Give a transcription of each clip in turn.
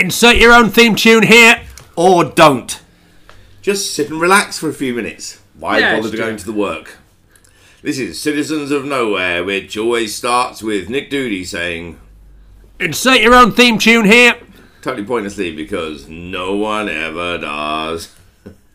Insert your own theme tune here. Or don't. Just sit and relax for a few minutes. Why Yeah, bother going to do go it. into the work? This is Citizens of Nowhere, which always starts with Nick Doody saying, Insert your own theme tune here. totally pointlessly because no one ever does.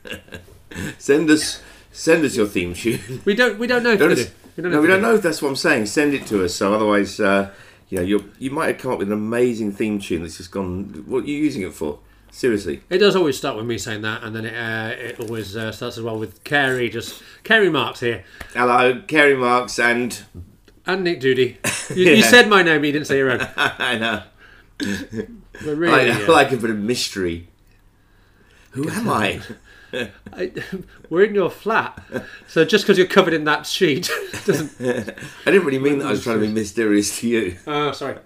send us, send us your theme tune. We don't. We don't know if Don't we us- do. We don't no, know. we if don't know if that's what I'm saying. Send it to us. So otherwise, uh, you know, you you might have come up with an amazing theme tune that's just gone. What are you using it for? Seriously. It does always start with me saying that, and then it, uh, it always uh, starts as well with Carey. Just Carey Marx here Hello, Carey Marx, and and Nick Doody. You, you said my name, you didn't say your own. I know. But I, really, I uh, like a bit of mystery. Who am I? I, we're in your flat, so just because you're covered in that sheet doesn't. I didn't really mean that I was trying to be mysterious to you. Oh, sorry.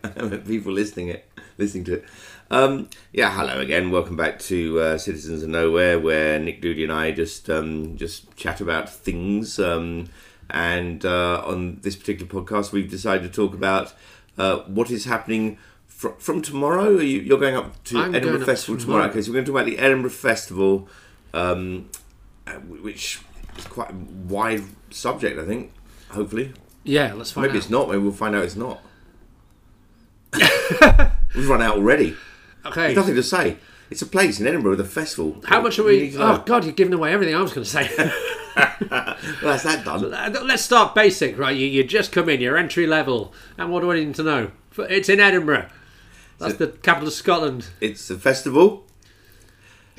People listening it, listening to it. Um, yeah, hello again. Welcome back to uh, Citizens of Nowhere, where Nick Doody and I just um, just chat about things. Um, and uh, on this particular podcast, we've decided to talk about uh, what is happening fr- from tomorrow. Are you, you're going up to I'm Edinburgh Festival tomorrow. tomorrow. Okay, so we're going to talk about the Edinburgh Festival, um, uh, which is quite a wide subject, I think. Hopefully. Yeah, let's find Maybe out. it's not. Maybe we'll find out it's not. We've run out already. Okay. There's nothing to say. It's a place in Edinburgh with a festival. How much are we? know. Oh God, you're giving away everything I was going to say. Well, that's that done. Let's start basic, right? You, you just come in, you're entry level, and what do I need to know? It's in Edinburgh. That's the capital of Scotland. It's a festival.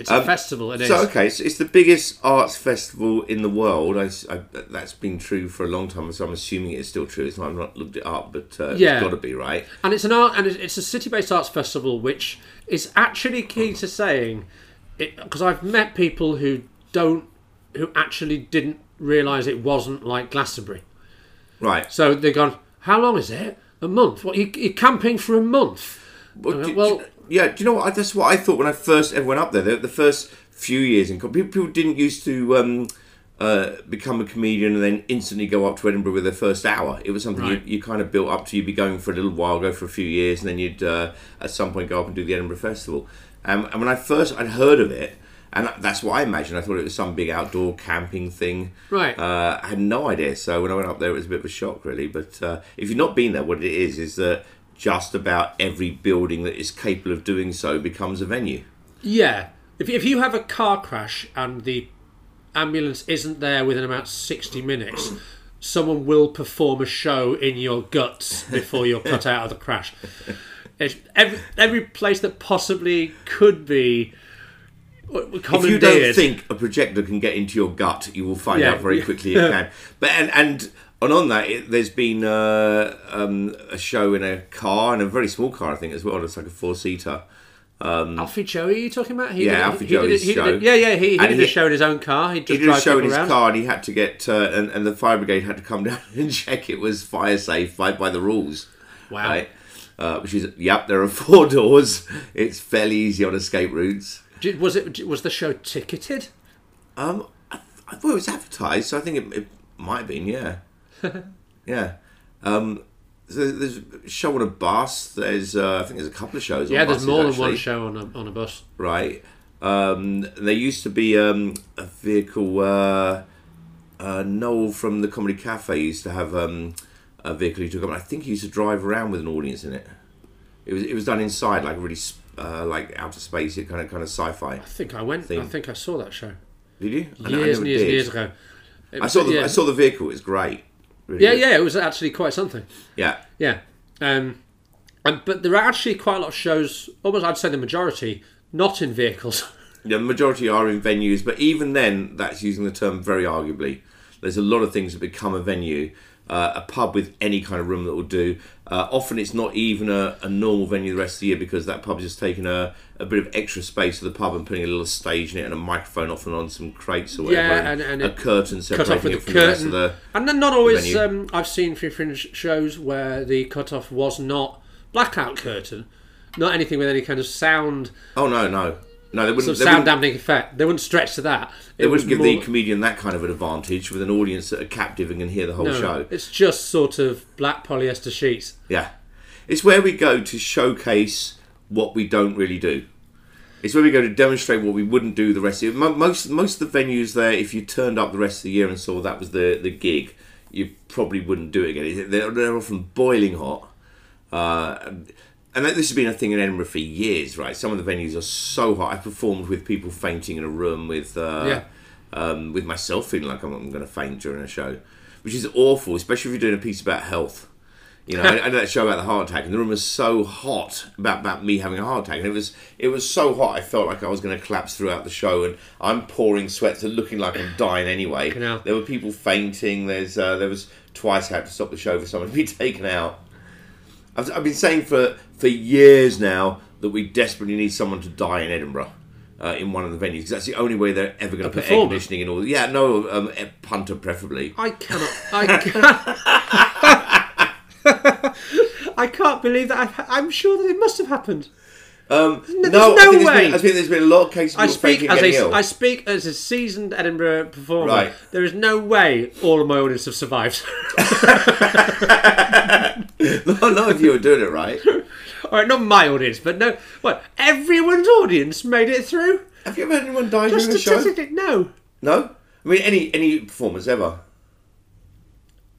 It's a festival. It is. Um, So, okay, so it's the biggest arts festival in the world. I, I- that's been true for a long time, so I'm assuming it's still true. It's not, I've not looked it up, but uh, Yeah. it's got to be, right? and it's an art, and it's- a city-based arts festival, which is actually key to saying, because I've met people who don't, who actually didn't realise it wasn't like Glastonbury. Right. So they've gone, how long is it? A month? What, you, you're camping for a month? Well, do- well- yeah. Do you know what? I- That's what I thought when I first ever went up there. The, the first few years in people, people didn't used to um, uh, become a comedian and then instantly go up to Edinburgh with their first hour. It was something Right. you, you kind of built up to. You'd be going for a little while, go for a few years, and then you'd uh, at some point go up and do the Edinburgh Festival. Um, and when I first I'd heard of it. And that's what I imagined. I thought it was some big outdoor camping thing. Right. Uh, I had no idea. So when I went up there, it was a bit of a shock, really. But uh, if you've not been there, what it is is that just about every building that is capable of doing so becomes a venue. Yeah. If, if you have a car crash and the ambulance isn't there within about 60 minutes, someone will perform a show in your guts before you're cut out of the crash. It's every, every place that possibly could be uh, If you don't think a projector can get into your gut, you will find Yeah. out very quickly it can. But and and and on that, it, there's been uh, um, a show in a car, and a very small car, I think, as well. It's like a four seater. Alfie Joey, are you talking about? He Yeah, did, Alfie he did, Joey's he did, show. yeah, yeah, he, he did he- a show in his own car. He'd He just did a show in his around. car, and he had to get uh, and, and the fire brigade had to come down and check it was fire safe by, by the rules. Wow. Right. Uh, which is yep, there are four doors. It's fairly easy on escape routes. Did- Was it? Was the show ticketed? Um, I, I thought it was advertised, so I think it, it might have been. Yeah, yeah. Um, so there's a show on a bus. There's uh, I think there's a couple of shows. On a bus. Yeah, there's buses, more than actually, one show on a, on a bus. Right. Um, there used to be um, a vehicle. Uh, uh, Noel from the Comedy Cafe used to have um, a vehicle he took up. I think he used to drive around with an audience in it. It was it was done inside, like really uh, like outer space, it kind of kind of sci-fi. I think I went. I think I saw that show Did you? I know- I years and years and did. years ago. It I was- saw the yeah. I saw the vehicle. It was great. Really Yeah, good. yeah, it was actually quite something. yeah. Yeah, um, and, but there are actually quite a lot of shows. Almost, I'd say the majority not in vehicles. The majority are in venues, but even then, that's using the term very arguably. There's a lot of things that become a venue. Uh, a pub with any kind of room that will do. Uh, often it's not even a, a normal venue the rest of the year because that pub's just taking a, a bit of extra space of the pub and putting a little stage in it and a microphone off and on some crates or whatever. Yeah, and- and a it- curtain cut off separating with it the from the rest curtain. of the. and then not always. Um, I've seen few fringe shows where the cutoff was not blackout curtain, not anything with any kind of sound, Oh no, no, no! They wouldn't. sort of sound dampening effect. They wouldn't stretch to that. It They wouldn't give more- the comedian that kind of an advantage with an audience that are captive and can hear the whole no, show. It's just sort of black polyester sheets. Yeah. It's where we go to showcase what we don't really do. It's where we go to demonstrate what we wouldn't do the rest of the year. Most most of the venues there, if you turned up the rest of the year and saw that was the the gig, you probably wouldn't do it again. They're, they're often boiling hot. Uh, and this has been a thing in Edinburgh for years, right? Some of the venues are so hot. I performed with people fainting in a room with uh, Yeah. um, with myself feeling like I'm, I'm going to faint during a show, which is awful, especially if you're doing a piece about health. You know, I, I did that show about the heart attack, and the room was so hot about, about me having a heart attack, and it was it was so hot I felt like I was going to collapse throughout the show, and I'm pouring sweat, so looking like I'm dying anyway. There were people fainting. There's uh, there was twice I had to stop the show for someone to be taken out. I've, I've been saying for for years now that we desperately need someone to die in Edinburgh. Uh, in one of the venues, because that's the only way they're ever going to put air conditioning in all. Yeah, no, um, punter preferably. I cannot. I can't. I can't believe that. I've, I'm sure that it must have happened. Um, there's no, no I think, there's way. been, I think there's been a lot of cases I speak as a, ill. I speak as a seasoned Edinburgh performer. Right. There is no way all of my audience have survived. no, not if you were doing it right. all right, not my audience, but no. What? Everyone's audience made it through. Have you ever had anyone die Just during a show? statistically, no. No, I mean any any performance ever.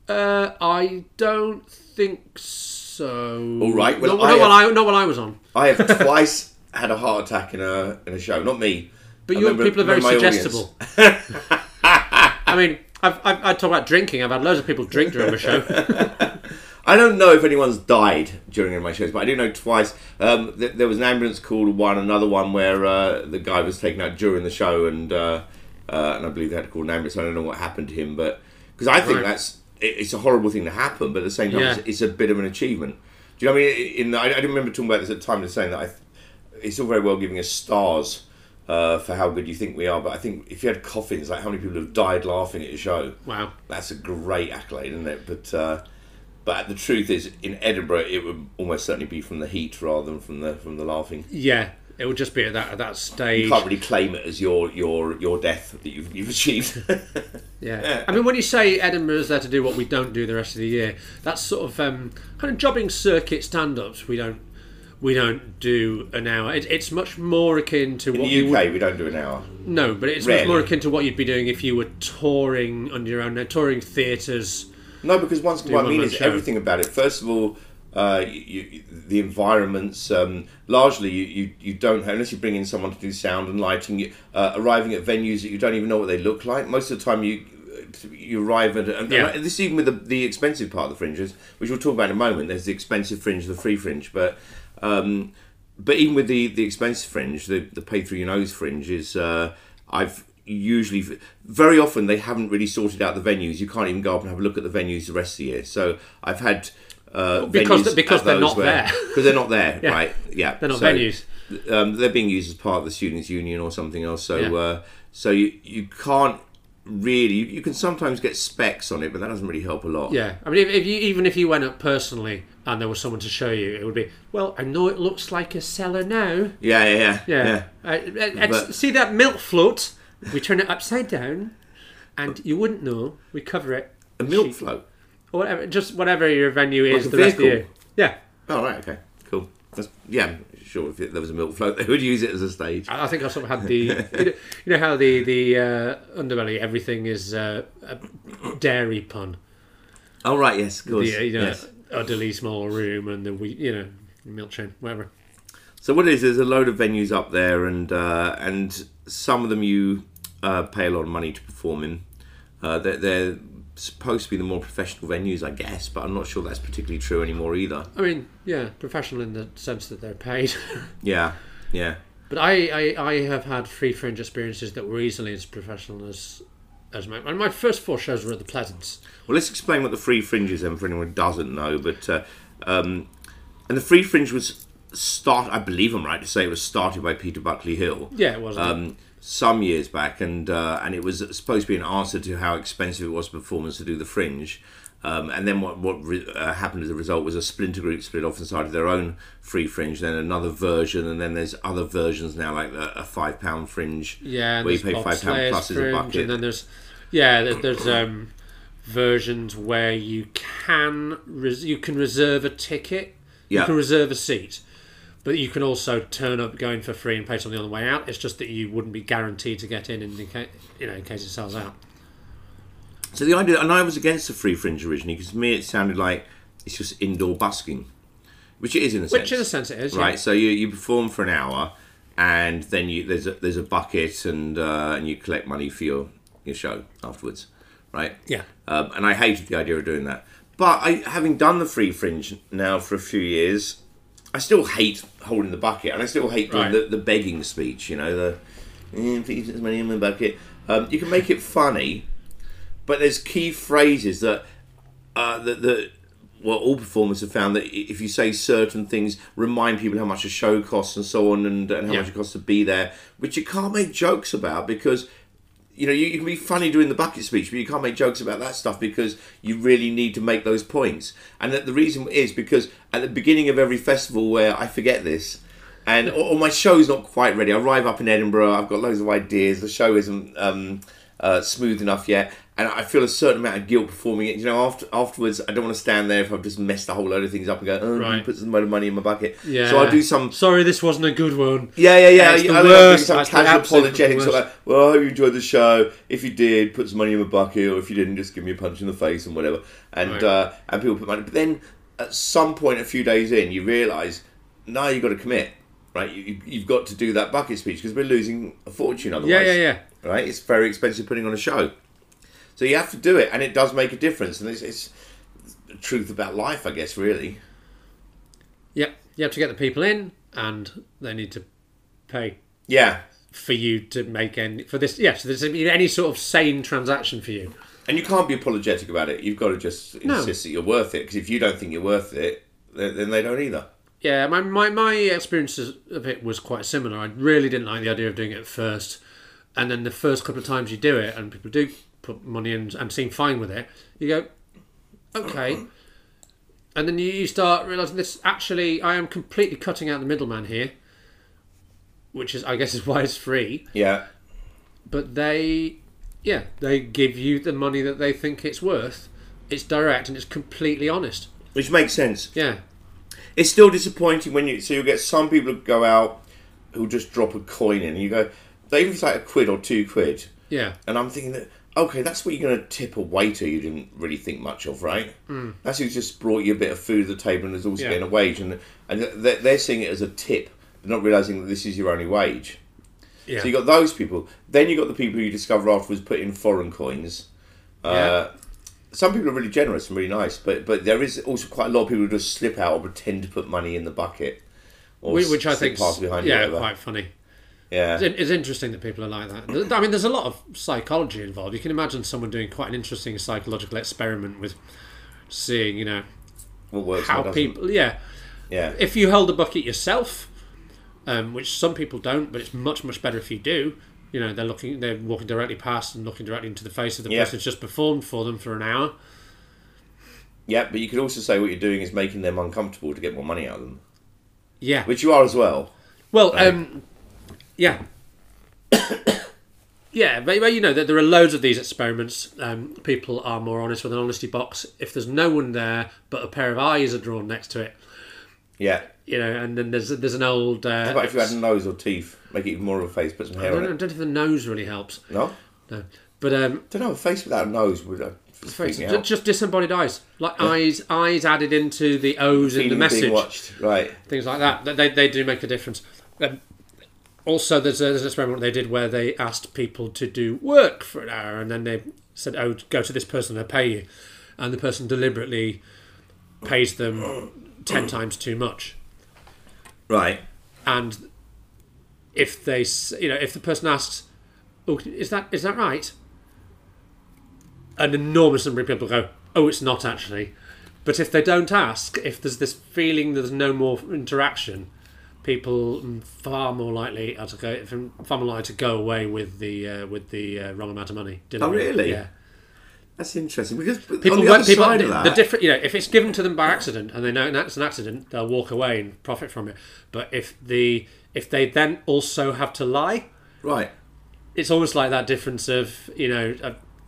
Uh, I don't think so. All right, well, not, I not while I not while I was on. I have twice had a heart attack in a in a show. Not me. But I your remember- people are very remember my suggestible. I mean, I've, I've, I talk about drinking. I've had loads of people drink during the show. I don't know if anyone's died during any of my shows, but I do know twice. Um, th- there was an ambulance called one, another one where uh, the guy was taken out during the show, and uh, uh, and I believe they had to call an ambulance. I don't know what happened to him, but because I think Right. that's it, it's a horrible thing to happen, but at the same time, Yeah. it's, it's a bit of an achievement. Do you know what I mean? In the, I, I didn't remember talking about this at the time, just saying that I, it's all very well giving us stars. Uh, for how good you think we are, but I think if you had coffins, like how many people have died laughing at your show, Wow. that's a great accolade, isn't it? But uh, but the truth is, in Edinburgh, it would almost certainly be from the heat rather than from the from the laughing. Yeah, it would just be at that at that stage. You can't really claim it as your your your death that you've you've achieved. Yeah. I mean, when you say Edinburgh's there to do what we don't do the rest of the year, that's sort of um, kind of jobbing circuit stand-ups. We don't we don't do an hour. It, it's much more akin to in what the you UK, would we don't do an hour. no, but it's Rarely. much more akin to what you'd be doing if you were touring on your own, touring theatres. No, because once what I mean is show. everything about it. First of all, uh, you, you, the environments. Um, largely, you, you, you don't have, unless you bring in someone to do sound and lighting. You, uh, arriving at venues that you don't even know what they look like. Most of the time, you you arrive at. And, Yeah. and this even with the, the expensive part of the fringes, which we'll talk about in a moment. There's the expensive fringe, the free fringe, but. Um, but even with the, the expensive fringe, the, the pay through your nose fringe is uh, I've usually very often they haven't really sorted out the venues. You can't even go up and have a look at the venues the rest of the year. So I've had uh, Because- venues because they're not where- there. because they're not there, Yeah. right? Yeah, They're not So, venues. Um, they're being used as part of the students' union or something else. So Yeah. uh, so you you can't really you, you can sometimes get specs on it, but that doesn't really help a lot. Yeah, I mean, if, if you even if you went up personally and there was someone to show you, it would be well. I know it looks like a cellar now. yeah, yeah, yeah. Yeah. Uh, uh, see that milk float? We turn it upside down, and you wouldn't know. We cover it. A milk Sheet- float. or whatever, just whatever your venue is. Like the rest of the vehicle? year. Yeah, Oh right, okay, cool. That's, yeah, sure. If it, there was a milk float, they would use it as a stage. I I think I sort of had the. you, know, you know how the the uh, underbelly everything is uh, a dairy pun. Oh right, yes, of course. The uh, you know yes. utterly small room and the wheat, you know milk chain whatever. So what it is? There's a load of venues up there, and uh, and some of them you uh, pay a lot of money to perform in. Uh, they're, they're supposed to be the more professional venues, I guess, but I'm not sure that's particularly true anymore either. I mean, yeah, professional in the sense that they're paid. Yeah, yeah. But I, I, I have had free fringe experiences that were easily as professional as as my and my first four shows were at the Pleasance. Well, let's explain what the free fringe is then for anyone who doesn't know. But uh, um, and the free fringe was start. I believe I'm right to say it was started by Peter Buckley Hill. Yeah, it was. um, some years back, and uh, and it was supposed to be an answer to how expensive it was for performers to do the Fringe. Um, and then what what re- uh, happened as a result was a splinter group split off and started their own free fringe, then another version, and then there's other versions now like a, a five pound fringe, yeah, where you pay five pound plus as a bucket. and then there's yeah, there's um, versions where you can res- you can reserve a ticket, Yeah. you can reserve a seat, But you can also turn up going for free and pay something on the way out. It's just that you wouldn't be guaranteed to get in in the ca- you know in case it sells out. So the idea, and I was against the free fringe originally because to me it sounded like it's just indoor busking, which it is in a sense. Which, in a sense, it is. yeah. right? So you, you perform for an hour, and then you there's a, there's a bucket, and uh, and you collect money for your your show afterwards, right? Yeah. Um, and I hated the idea of doing that. But I, having done the free fringe now for a few years, I still hate holding the bucket, and I still hate doing Right. the, the begging speech. You know, the eh, please some money in my bucket. Um, you can make it funny, but there's key phrases that uh, that that well, all performers have found that if you say certain things, remind people how much a show costs and so on, and, and how Yeah. much it costs to be there, which you can't make jokes about because you know you, you can be funny doing the bucket speech, but you can't make jokes about that stuff because you really need to make those points. And the reason is because at the beginning of every festival where I forget this. And or, or my show's not quite ready. I arrive up in Edinburgh. I've got loads of ideas. The show isn't um, uh, smooth enough yet, and I feel a certain amount of guilt performing it. You know, after afterwards, I don't want to stand there if I've just messed a whole load of things up and go, oh, Right. put some load of money in my bucket. Yeah. So I'll do some. Sorry, this wasn't a good one. Yeah, yeah, yeah. It's the I, I, worst. Some That's casual absolute apologetics. worst. Like, well, I hope you enjoyed the show. If you did, put some money in my bucket, or if you didn't, just give me a punch in the face and whatever. And Right. uh, and people put money. But then at some point, a few days in, you realise now you've got to commit. Right, you, you- you've got to do that bucket speech because we're losing a fortune otherwise Yeah, yeah, yeah. Right? It's very expensive putting on a show. So you have to do it, and it does make a difference. And it's, it's the truth about life, I guess, really. Yep. You have to get the people in, and they need to pay Yeah. for you to make any for this. Yes, there's any sort of sane transaction for you. And you can't be apologetic about it. You've got to just No. insist that you're worth it. Because if you don't think you're worth it, then, then they don't either. Yeah, my, my, my experience of it was quite similar. I really didn't like the idea of doing it at first. And then the first couple of times you do it and people do put money in and seem fine with it, you go, okay. And then you, you start realising this actually, I am completely cutting out the middleman here, which is, I guess, is why it's free. Yeah. But they, yeah, they give you the money that they think it's worth. It's direct and it's completely honest. Which makes sense. Yeah. It's still disappointing when you so you get some people who go out who just drop a coin in and you go they even like a quid or two quid. Yeah. And I'm thinking that okay, that's what you're going to tip a waiter you didn't really think much of, right? Mm. That's who's just brought you a bit of food at the table and is also Yeah. getting a wage, and and they're, they're seeing it as a tip, not realizing that this is your only wage. Yeah. So you got those people. Then you got the people you discover afterwards put in foreign coins. Uh, some people are really generous and really nice, but but there is also quite a lot of people who just slip out or pretend to put money in the bucket, or Which, I think, pass behind you, yeah, quite funny. Yeah. It's, it's interesting that people are like that. I mean, there's a lot of psychology involved. You can imagine someone doing quite an interesting psychological experiment with seeing, you know, What works? how people. Yeah, Yeah. if you hold a bucket yourself, um, which some people don't, but it's much much better if you do. You know, they're looking, they're walking directly past and looking directly into the face of the Yeah. person who's just performed for them for an hour. yeah, but you could also say what you're doing is making them uncomfortable to get more money out of them, Yeah. which you are as well. Well, um, yeah. yeah, but, but you know, that there are loads of these experiments. Um, people are more honest with an honesty box. If there's no one there, but a pair of eyes are drawn next to it, Yeah. you know, and then there's there's an old. Uh, How about if you had a nose or teeth? Make it even more of a face. Put some I hair don't, on know, I don't think the nose really helps. No. No, but um, don't know. A face without a nose would uh, face, freak me ju- out. just disembodied eyes, like eyes eyes added into the O's in the Feeling being message. watched. Right. things like that. They, they do make a difference. Um, also, there's, a, there's an experiment they did where they asked people to do work for an hour, and then they said, "Oh, go to this person, they'll pay you," and the person deliberately pays them ten times too much. Right. And if they, you know, if the person asks, "Oh, is that is that right?" An enormous number of people go, "Oh, it's not actually." But if they don't ask, if there's this feeling there's no more interaction, people far more likely are to go far more likely to go away with the uh, with the uh, wrong amount of money. deliberately. really? Yeah. That's interesting because People, on the won't- other people, side of the different, you know, if it's given to them by accident and they know it's an accident, they'll walk away and profit from it. But if the if they then also have to lie, right? it's almost like that difference of you know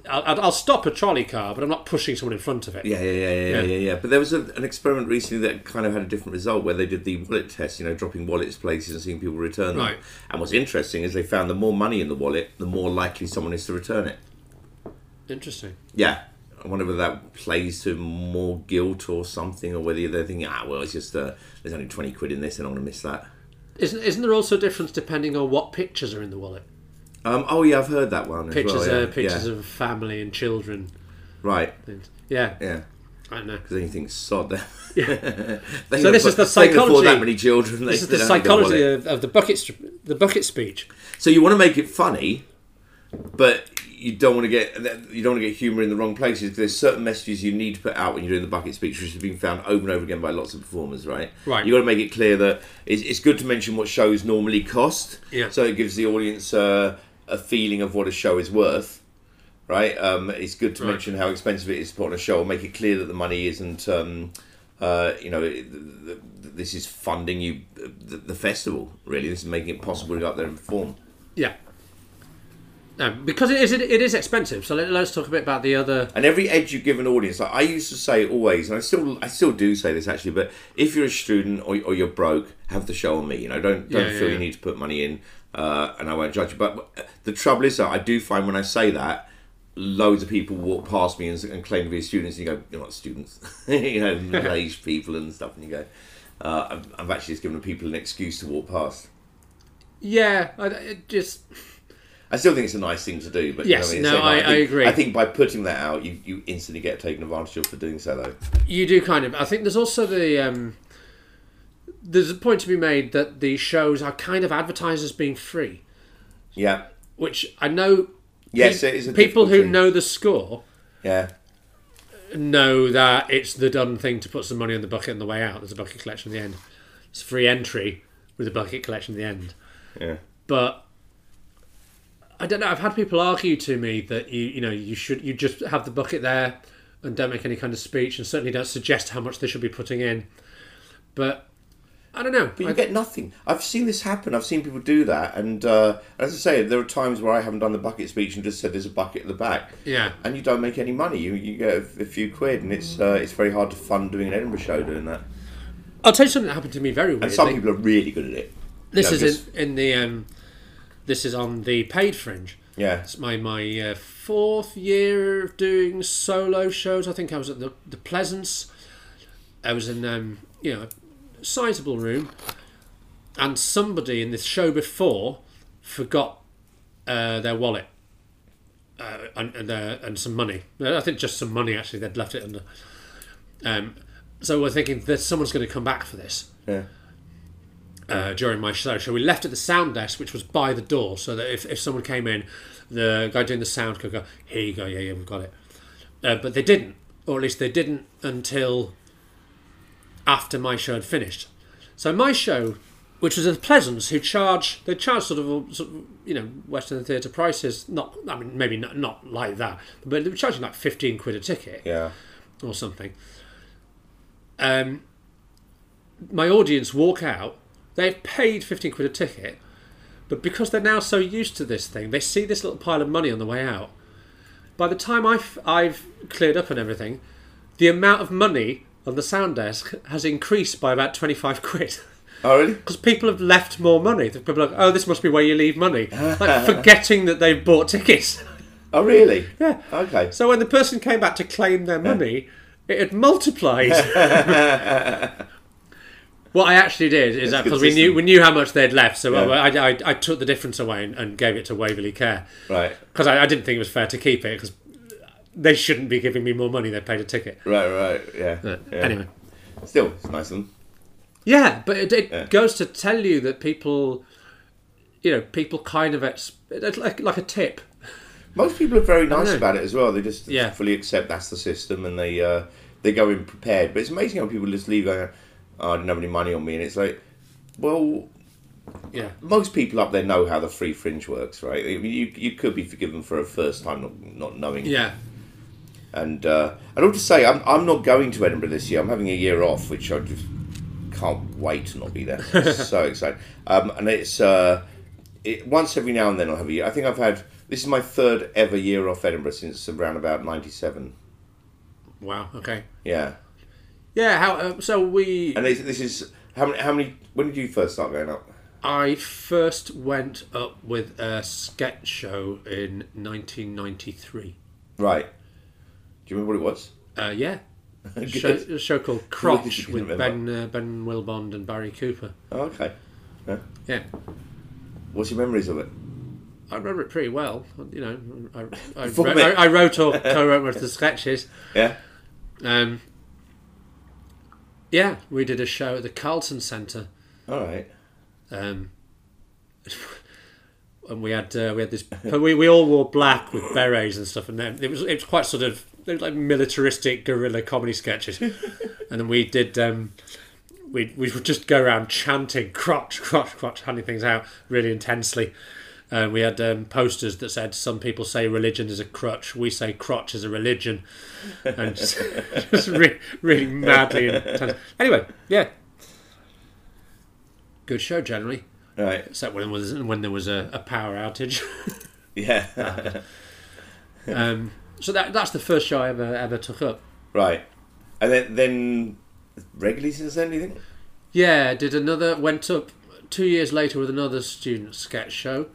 I'll, I'll stop a trolley car, but I'm not pushing someone in front of it. Yeah, yeah, yeah, yeah, yeah, yeah. yeah. But there was a, an experiment recently that kind of had a different result where they did the wallet test, you know, dropping wallets places and seeing people return them. Right. And what's interesting is they found the more money in the wallet, the more likely someone is to return it. Interesting. Yeah. I wonder whether that plays to more guilt or something, or whether they're thinking, ah, well, it's just, uh, there's only 20 quid in this and I'm going to miss that. Isn't isn't there also a difference depending on what pictures are in the wallet? Um, oh, yeah, I've heard that one. as Pictures well, yeah. are pictures yeah. of family and children. Right. Yeah, Yeah. I don't know. Because then you think, sod them. Yeah. So this is afford- the they can afford psychology- that many children. This is the don't need their wallet. psychology of, of the bucket the bucket speech. So you want to make it funny, but you don't want to get you don't want to get humour in the wrong places. There's certain messages you need to put out when you're doing the bucket speech, which has been found over and over again by lots of performers. Right? Right. You got to make it clear that it's, it's good to mention what shows normally cost. Yeah. So it gives the audience uh, a feeling of what a show is worth. Right. Um, it's good to Right. mention how expensive it is to put on a show. And make it clear that the money isn't. Um, uh, you know, it- th- th- this is funding you the, the festival. Really, this is making it possible to go up there and perform. Yeah. Um, because it is it, it is expensive. So let, let's talk a bit about the other. And every edge you give an audience, like I used to say always, and I still I still do say this actually, but if you're a student or, or you're broke, have the show on me. You know, don't don't Yeah, yeah, feel yeah. you need to put money in, uh, and I won't judge you. But the trouble is that I do find when I say that, loads of people walk past me and, and claim to be students, and you go, "You're not students," you know, middle-aged people and stuff, and you go, uh, I've, I've actually just given people an excuse to walk past. Yeah, I, it just I still think it's a nice thing to do, but Yes, you know, no, I, mean? It's I- I think- agree. I think by putting that out, you, you instantly get taken advantage of for doing so, though. you do kind of. I think there's also the um, there's a point to be made that the shows are kind of advertised as being free, Yeah, which I know. Yes, pe- it is a people who thing. know the score yeah. know that it's the done thing to put some money in the bucket on the way out. There's a bucket collection at the end. It's free entry with a bucket collection at the end. Yeah. But I don't know. I've had people argue to me that you you know you should you just have the bucket there and don't make any kind of speech and certainly don't suggest how much they should be putting in. But I don't know. But you I- get nothing. I've seen this happen. I've seen people do that, and uh, as I say, there are times where I haven't done the bucket speech and just said there's a bucket at the back, yeah. and you don't make any money. You you get a, a few quid, and it's uh, it's very hard to fund doing an Edinburgh show doing that. I'll tell you something that happened to me very weirdly. And some people are really good at it. this you is just- in, in the um, this is on the paid fringe. Yeah, It's my my uh, fourth year of doing solo shows. I think I was at the the Pleasance. I was in um, you know sizable room, and somebody in this show before forgot uh, their wallet uh, and and, uh, and some money. I think just some money actually. They'd left it under. Um, so we're thinking that someone's going to come back for this yeah, uh, during my show. So we left at the sound desk, which was by the door, so that if, if someone came in, the guy doing the sound could go, "Here you go, yeah, yeah, we've got it." Uh, but they didn't, or at least they didn't until after my show had finished. So my show, which was at the Pleasance, who charge they charge sort of, sort of you know Western theatre prices, not I mean maybe not not like that, but they were charging like fifteen quid a ticket yeah. or something. Um, my audience walk out. They've paid fifteen quid a ticket, but because they're now so used to this thing, they see this little pile of money on the way out. By the time I've I've cleared up and everything, the amount of money on the sound desk has increased by about twenty five quid. Oh, really? Because people have left more money. People are like, oh, this must be where you leave money. Like forgetting that they've bought tickets. Oh, really? Yeah. Okay. So when the person came back to claim their money, it had multiplied. what I actually did is that because we knew we knew how much they'd left, so Yeah. I, I, I took the difference away and, and gave it to Waverley Care Right, because I, I didn't think it was fair to keep it because they shouldn't be giving me more money. They paid a ticket. right, right. Yeah. But yeah. Anyway, still, it's nice of them. yeah, but it, it Yeah. goes to tell you that people, you know, people kind of ex- it's like like a tip. Most people are very nice about it as well. They just Yeah. fully accept that's the system, and they uh, they go in prepared. But it's amazing how people just leave going, oh, "I didn't have any money on me," and it's like, well, Yeah, most people up there know how the free fringe works, right? I mean, you you could be forgiven for a first time not, not knowing. yeah, And uh, I'd also say I'm I'm not going to Edinburgh this year. I'm having a year off, which I just can't wait to not be there. so excited. Um, and it's uh, it, once every now and then I'll have a year. I think I've had This is my third ever year off Edinburgh since around about '97. Wow. Okay. Yeah, Yeah. How? Uh, so we. and this, this is how many? How many? When did you first start going up? I first went up with a sketch show in 1993. Right. Do you remember what it was? Uh, yeah. Show, a show called Crotch with. Ben uh, Ben Willbond and Barry Cooper. Oh, okay. Yeah. What's your memories of it? I remember it pretty well. You know, I, I, me. I, I wrote or co-wrote most of the sketches. Yeah. Um, yeah, we did a show at the Carlton Centre, All right. um, and we had uh, we had this. We, we all wore black with berets and stuff, and then it was it was quite sort of they were like militaristic guerrilla comedy sketches, and then we did. Um, we we would just go around chanting crotch crotch crotch, handing things out really intensely. And we had um, posters that said, "Some people say religion is a crutch. We say crotch is a religion," and just, just re- really madly intense. Anyway, yeah, good show generally, Right. except when there was when there was a, a power outage. Yeah. um, so that that's the first show I ever ever took up. right. And then then regularly since then, do you think? Yeah, did another went up two years later with another student sketch show.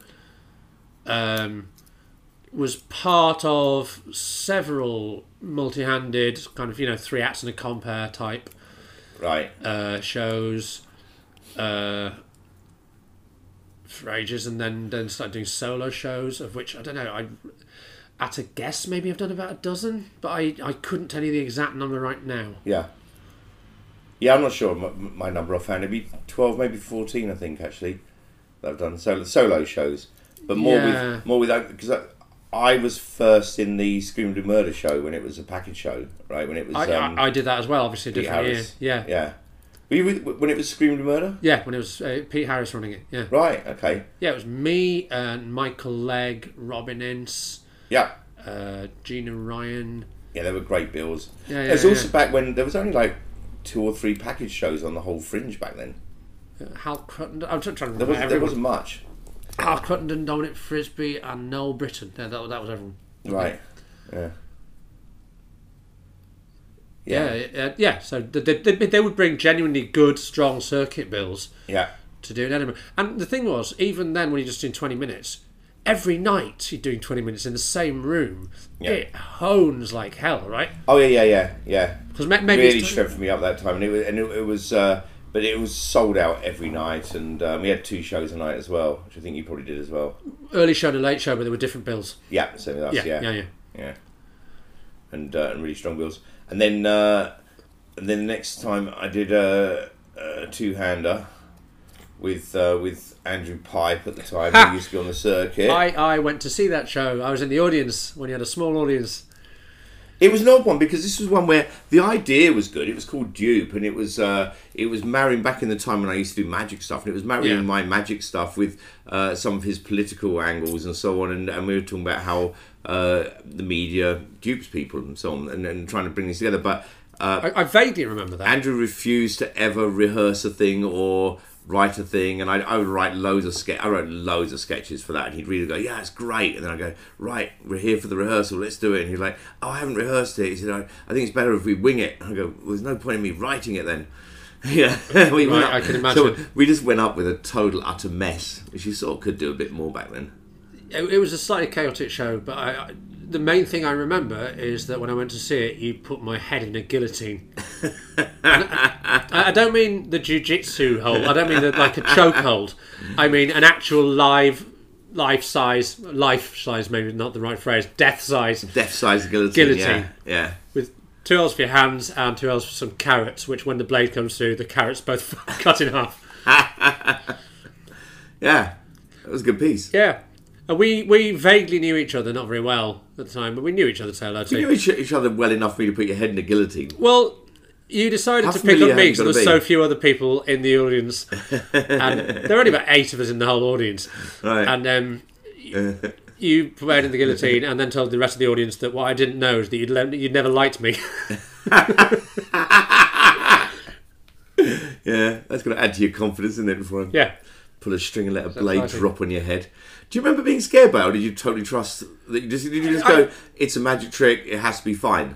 Um, was part of several multi-handed kind of you know three acts and a compare type Right. uh, shows uh, for ages, and then then started doing solo shows, of which I don't know. I at a guess maybe I've done about a dozen, but I, I couldn't tell you the exact number right now. Yeah. Yeah, I'm not sure my, my number offhand. It'd be 12, maybe 14, I think, actually, that I've done solo, solo shows. But more Yeah. with, more with, because I, I was first in the Screaming Blue Murder show when it was a package show, right? When it was, I, um, I, I did that as well, obviously different year. Harris. Yeah. yeah. Were you with, when it was Screaming Blue Murder? Yeah, when it was uh, Pete Harris running it. Yeah, Right, okay. yeah, it was me and Michael Legge, Robin Ince, Yeah. uh, Gina Ryan. Yeah, they were great bills. Yeah, it was yeah, also yeah. back when there was only like two or three package shows on the whole fringe back then. Uh, Hal Cruttenden. I'm trying to There, remember was, there wasn't much. Hal Cruttenden, Dominic Frisby, and Noel Britten. Yeah, that, that was everyone. Right. Yeah. Yeah, yeah. yeah. So they, they, they would bring genuinely good, strong circuit bills Yeah. to do in Edinburgh. And the thing was, even then, when you're just doing 20 minutes, every night you're doing 20 minutes in the same room, Yeah. it hones like hell, right? Oh yeah, yeah, yeah, yeah. Because maybe really strengthened me up that time, and it was, and it, it was, uh, but it was sold out every night, and um, we had two shows a night as well, which I think you probably did as well. early show and a late show, but there were different bills. Yeah, same with us. Yeah, Yeah, yeah, yeah, yeah. and uh, and really strong bills. And then, uh, and then the next time I did a, a two hander with uh, with Andrew Pipe at the time, Ha! who used to be on the circuit. I, I went to see that show. I was in the audience when you had a small audience. It was an odd one because this was one where the idea was good. It was called Dupe, and it was uh, it was marrying back in the time when I used to do magic stuff, and it was marrying Yeah. my magic stuff with uh, some of his political angles and so on. And, and we were talking about how uh, the media dupes people and so on, and, and trying to bring this together. But uh, I, I vaguely remember that. Andrew refused to ever rehearse a thing or write a thing, and I, I would write loads of ske- I wrote loads of sketches for that, and he'd really go, "Yeah, it's great," and then I go, "Right, we're here for the rehearsal, let's do it." And he's like, "Oh, I haven't rehearsed it." He said, "I, I think it's better if we wing it." And I go, well, "There's no point in me writing it then." yeah, we went Right, I can imagine. So we just went up with a total utter mess, which you sort of could do a bit more back then. it, it was a slightly chaotic show, but I, I, the main thing I remember is that when I went to see it, you put my head in a guillotine. I, I don't mean the jujitsu hold. I don't mean the, like a choke hold. I mean an actual live, life size, life size, maybe not the right phrase, death size, Death size guillotine. Guillotine. Yeah, yeah. with two L's for your hands and two L's for some carrots. Which, when the blade comes through, the carrots both cut in half. Yeah, that was a good piece. Yeah. And we, we vaguely knew each other, not very well at the time, but we knew each other say hello to. You knew each, each other well enough for you to put your head in a guilotine. Well, you decided How to pick familiar on me have you because there gotta be? so few other people in the audience, and there were only about eight of us in the whole audience. Right. And um, y- you head in the guillotine, and then told the rest of the audience that what I didn't know is that you'd le- you'd never liked me. Yeah, that's going to add to your confidence, isn't it? Before yeah, pull a string and let a blade exciting. drop on your head. Do you remember being scared by it, or did you totally trust that? You just, did you just go, "It's a magic trick. It has to be fine."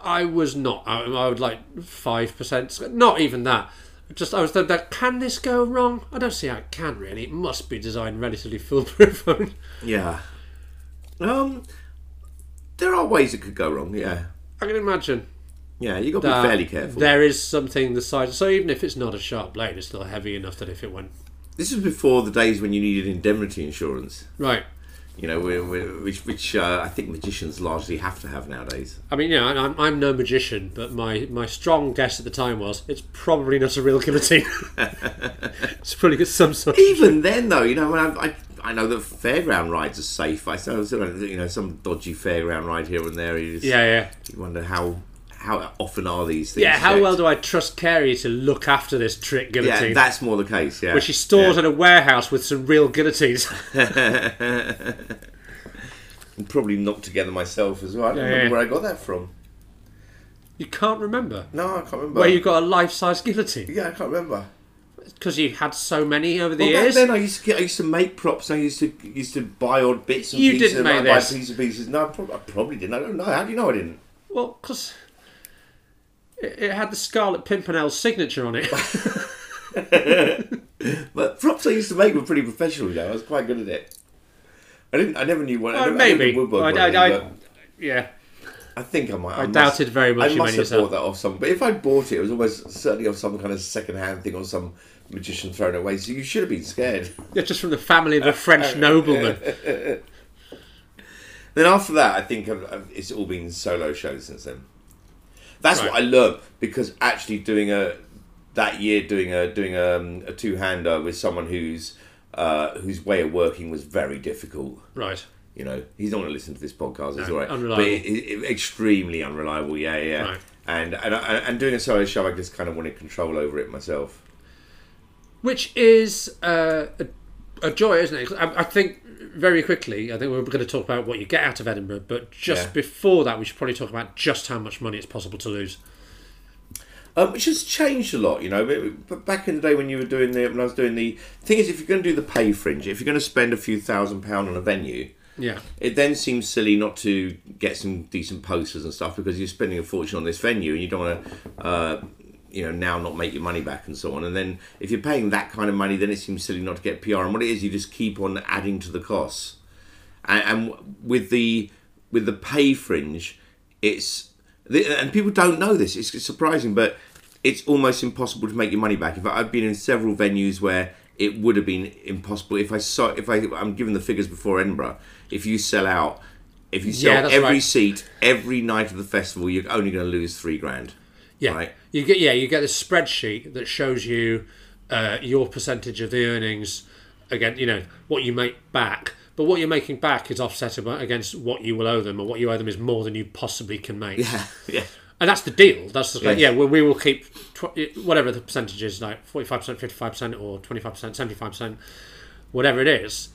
I was not. I, I would like five percent. Not even that. Just I was thinking that can this go wrong? I don't see how it can really. It must be designed relatively foolproof. Yeah. Um, there are ways it could go wrong. Yeah. I can imagine. Yeah, you got to be fairly careful. There is something the size. So even if it's not a sharp blade, it's still heavy enough that if it went This was before the days when you needed indemnity insurance. right. You know, whi- whi- which which uh, I think magicians largely have to have nowadays. I mean, you know, I'm, I'm no magician, but my, my strong guess at the time was it's probably not a real guillotine. it's probably got some sort. of... Even then, though, you know, when I, I I know that fairground rides are safe. I still, you know, some dodgy fairground ride here and there. You, just, Yeah, yeah, you wonder how how often are these things? yeah. How checked? well do I trust Carey to look after this trick guillotine? Yeah, that's more the case. Yeah, which he stores Yeah. in a warehouse with some real guillotines. And probably knocked together myself as well. I don't Yeah, remember where I got that from. you can't remember No, I can't remember. where you got a life-size guillotine Yeah, I can't remember. because you had so many over the Well, back years. then I used to get, I used to make props. I used to used to buy odd bits and You pieces. didn't and make buy this. pieces and pieces. No, I probably, I probably didn't. I don't know. How do you know I didn't? Well, because it, it had the Scarlet Pimpernel's signature on it. But props I used to make were pretty professional. Though I was quite good at it. I didn't. I never knew what. I Uh, I maybe. I, I, anything, I, yeah. I think I might. I, I must- doubted very much I must have yourself. bought that off some. But if I bought it, it was almost certainly off some kind of second-hand thing or some magician thrown away. So you should have been scared. Yeah, just from the family of a French nobleman. Then after that, I think I've, I've, it's all been solo shows since then. That's what I Right. learned because actually doing a that year doing a doing a, a two hander with someone whose uh, whose way of working was very difficult. Right. You know, he's not going to listen to this podcast. It's No, all right, unreliable. but it, it, extremely unreliable. Yeah, yeah. Right. And and and doing a solo show, I just kind of wanted control over it myself. Which is uh, a, a joy, isn't it? I, I think very quickly, I think we're going to talk about what you get out of Edinburgh, but just Yeah. before that, we should probably talk about just how much money it's possible to lose. Um, which has changed a lot, you know. But, but back in the day when you were doing the, when I was doing the thing is, if you're going to do the pay fringe, if you're going to spend a few thousand pound on a venue, Yeah. it then seems silly not to get some decent posters and stuff because you're spending a fortune on this venue and you don't want to, uh, you know, now not make your money back and so on. And then if you're paying that kind of money, then it seems silly not to get PR. And what it is, you just keep on adding to the costs. And, and with the with the pay fringe, it's and people don't know this. It's surprising, but it's almost impossible to make your money back. If I've been in several venues where it would have been impossible if I saw if I I'm given the figures before Edinburgh. If you sell out, if you sell Yeah, every right. seat every night of the festival, you're only going to lose three grand. Yeah, Right. You get yeah you get a spreadsheet that shows you uh, your percentage of the earnings again you know what you make back, but what you're making back is offset against what you will owe them, and what you owe them is more than you possibly can make. Yeah, yeah. And that's the deal. That's just like, yeah, well, we will keep tw- whatever the percentage is, like forty-five percent, fifty-five percent, or twenty-five percent, seventy-five percent, whatever it is.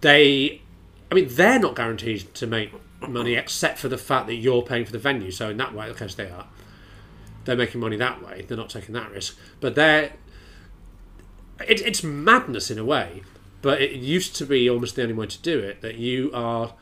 They, I mean, they're not guaranteed to make money except for the fact that you're paying for the venue. So in that way, of course, they are. They're making money that way. They're not taking that risk. But they're, it, it's madness in a way. But it used to be almost the only way to do it. That you are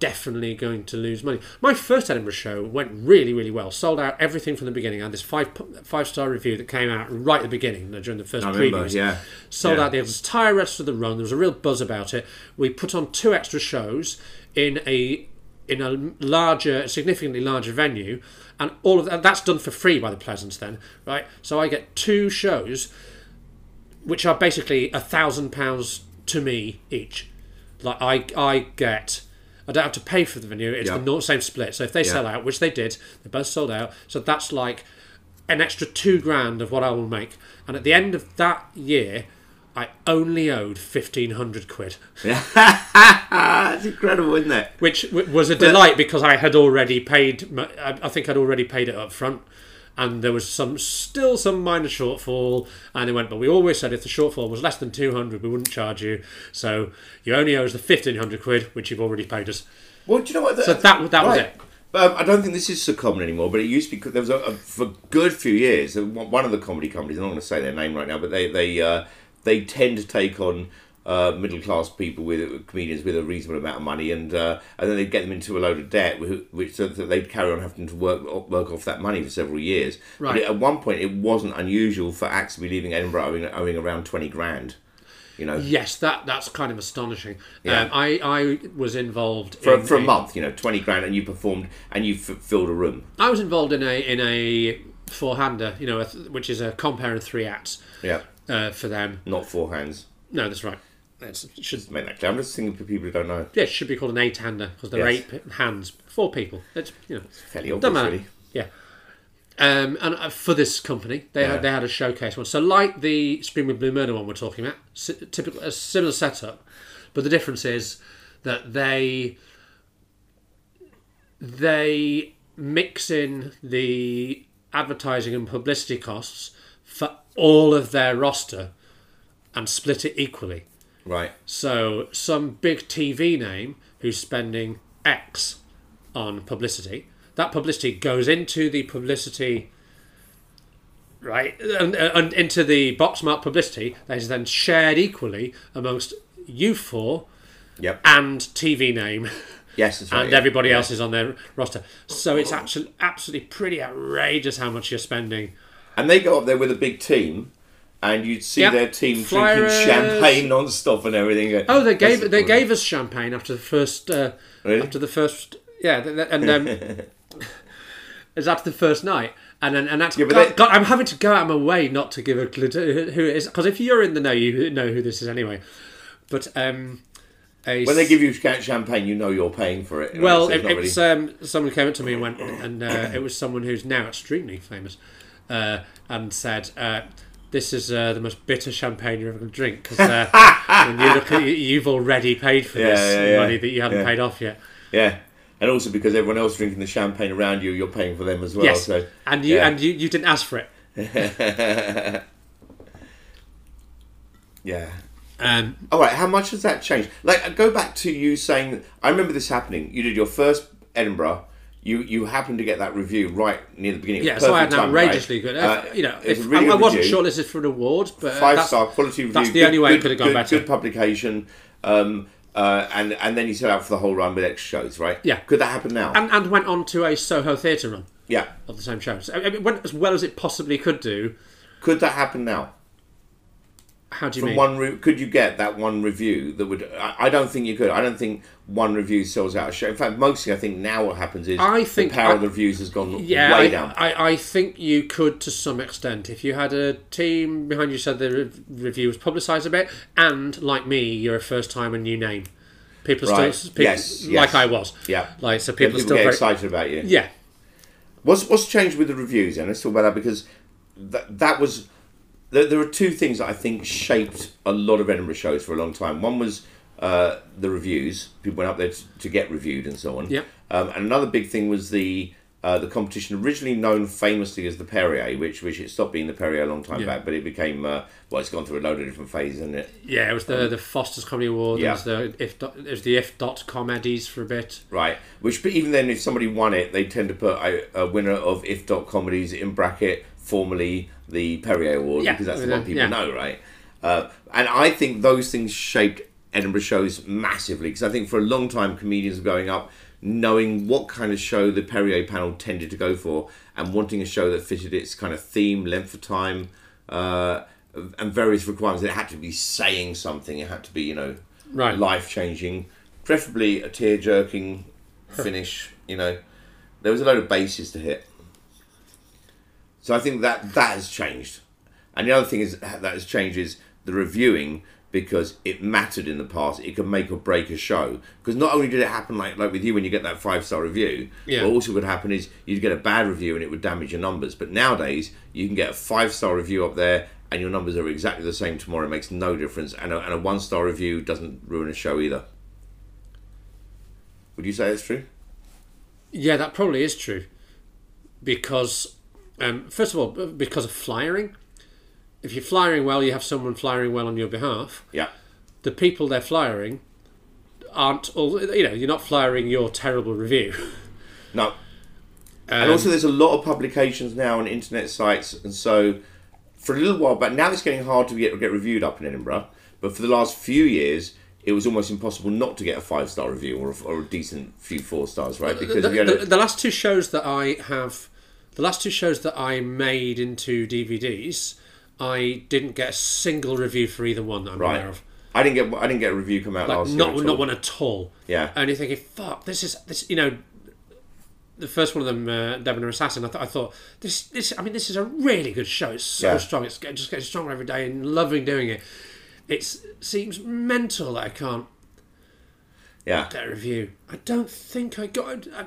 definitely going to lose money. My first Edinburgh show went really, really well. Sold out everything from the beginning. I had this five five star review that came out right at the beginning during the first I remember. previews. Yeah, Sold Yeah. out the entire rest of the run. There was a real buzz about it. We put on two extra shows in a in a larger, significantly larger venue, and all of that that's done for free by the Pleasance. Then, right? So I get two shows, which are basically a thousand pounds to me each. Like I I get. I don't have to pay for the venue. It's Yeah. the same split. So if they sell out, which they did, they both sold out. So that's like an extra two grand of what I will make. And at the end of that year, I only owed fifteen hundred quid, That's incredible, isn't it? which w- was a delight because I had already paid. I think I'd already paid it up front, and there was some still some minor shortfall. And they went, but we always said if the shortfall was less than two hundred, we wouldn't charge you. So you only owe us the fifteen hundred quid, which you've already paid us. Well, do you know what? So that that was it. Um, I don't think this is so common anymore, but it used to be. There was a, a for a good few years. uh, One one of the comedy companies. I'm not going to say their name right now, but they they uh, they tend to take on uh, middle class people with comedians with a reasonable amount of money, and uh, and then they get them into a load of debt, which so that they'd carry on having to work work off that money for several years. Right. But at one point, it wasn't unusual for acts to be leaving Edinburgh owing, owing around twenty grand. You know, Yes, that that's kind of astonishing. Yeah. Um, I I was involved for, in for a month, you know, twenty grand, and you performed and you f- filled a room. I was involved in a in a four hander, you know, a th- which is a compare of three acts Yeah, uh, for them. not four hands. No, that's right. It's, it should Just make that clear. I'm just thinking for people who don't know. yeah, it should be called an eight hander because there Yes. are eight p- hands, four people. It's you know Fairly obvious, Doesn't matter. really. Yeah. Um, and uh, for this company, they Yeah. had they had a showcase one. So like the Screaming Blue Murder one we're talking about, si- typical a similar setup, but the difference is that they they mix in the advertising and publicity costs all of their roster and split it equally. Right. So some big TV name who's spending X on publicity, that publicity goes into the publicity, right, and, uh, and into the box mark publicity that is then shared equally amongst you four Yep. and TV name Yes, right. and yeah. everybody Yeah. else is on their roster. So it's actually absolutely pretty outrageous how much you're spending. And they go up there with a big team, and you'd see Yeah. their team Flyers. drinking champagne non-stop and everything. Oh, they gave That's- they gave us champagne after the first uh, Really? after the first yeah, th- th- and um, it was after the first night, and then and that's but God, they- God, I'm having to go out of my way not to give a clue to who it is because if you're in the know, you know who this is anyway. But um, a When they give you cha- champagne, you know you're paying for it. well, So it, not was um, someone came up to me and went, and uh, it was someone who's now extremely famous, uh, and said, uh, "This is uh, the most bitter champagne you're ever going to drink because uh, when you look at it, you've already paid for Yeah, this yeah, yeah. money that you haven't paid off yet." yeah, and also because everyone else drinking the champagne around you, you're paying for them as well. yes, So and you and you, you didn't ask for it. yeah. Um, All right, how much has that changed? Like, go back to you saying, I remember this happening. You did your first Edinburgh. You you happened to get that review right near the beginning. yeah, so I had an outrageously good. Uh, you know, if, really I, I wasn't review. shortlisted for an award, but uh, five star quality review. that's the good- only way it could have gone good- better. Good publication, um, uh, and and then you set out for the whole run with extra shows, right? Yeah. Could that happen now? and, and went on to a Soho Theatre run yeah. of the same shows. I mean, it went as well as it possibly could do. Could that happen now? How do you From mean? one, re- could you get that one review that would? I, I don't think you could. I don't think one review sells out a show. In fact, mostly I think now what happens is I think the power I- of the reviews has gone Yeah, way I, down. I, I think you could to some extent if you had a team behind you said the re- review was publicised a bit, and like me, you're a first time and new name. People Right. still people, Yes, yes. like I was. Yeah. Like so, People, people, are still get very excited about you. yeah. What's what's changed with the reviews? And let's talk about that because that that was there, there are two things that I think shaped a lot of Edinburgh shows for a long time. One was uh, the reviews. People went up there to, to get reviewed and so on. Yep. Um, and another big thing was the uh, the competition originally known famously as the Perrier, which which it stopped being the Perrier a long time Yeah. back, but it became uh, well, it's gone through a load of different phases, isn't it? Yeah, it was the the Foster's Comedy Award. Yeah. It was the if dot, it was the if dot comedies for a bit. Right. Which, but even then, if somebody won it, they tend to put a, a winner of If Dot Comedies in bracket, formerly the Perrier Award, Yeah, because that's the with one people yeah. know, right? Uh, and I think those things shaped Edinburgh shows massively, because I think for a long time comedians were going up knowing what kind of show the Perrier panel tended to go for and wanting a show that fitted its kind of theme, length of time, uh, and various requirements. It had to be saying something, it had to be, you know, Right. life changing, preferably a tear jerking finish. You know, there was a load of bases to hit. So I think that that has changed, and the other thing is that has changed is the reviewing because it mattered in the past. It could make or break a show because not only did it happen like like with you when you get that five star review, Yeah. but also what would happen is you'd get a bad review and it would damage your numbers. But nowadays you can get a five star review up there. And your numbers are exactly the same tomorrow. It makes no difference, and a, and a one star review doesn't ruin a show either. Would you say that's true? Yeah, that probably is true. Because, um, first of all, because of flyering. If you're flyering well, you have someone flyering well on your behalf. Yeah. The people they're flyering aren't all. You know, you're not flyering your terrible review. No. Um, and also, there's a lot of publications now on internet sites, and so for a little while, but now it's getting hard to get get reviewed up in Edinburgh. But for the last few years, it was almost impossible not to get a five star review or a, or a decent few four stars, right? Because the, the, the last two shows that I have, the last two shows that I made into DVDs, I didn't get a single review for either one that I'm right, aware of. I didn't get I didn't get a review come out Like last not not all. one at all. Yeah. And you're thinking, fuck, this is this. You know, the first one of them, uh, Debonair Assassin. I, th- I thought this this. I mean, this is a really good show. It's so Yeah. strong. It's just getting stronger every day, and loving doing it. It seems mental that I can't Yeah, get a review. I don't think I got. I,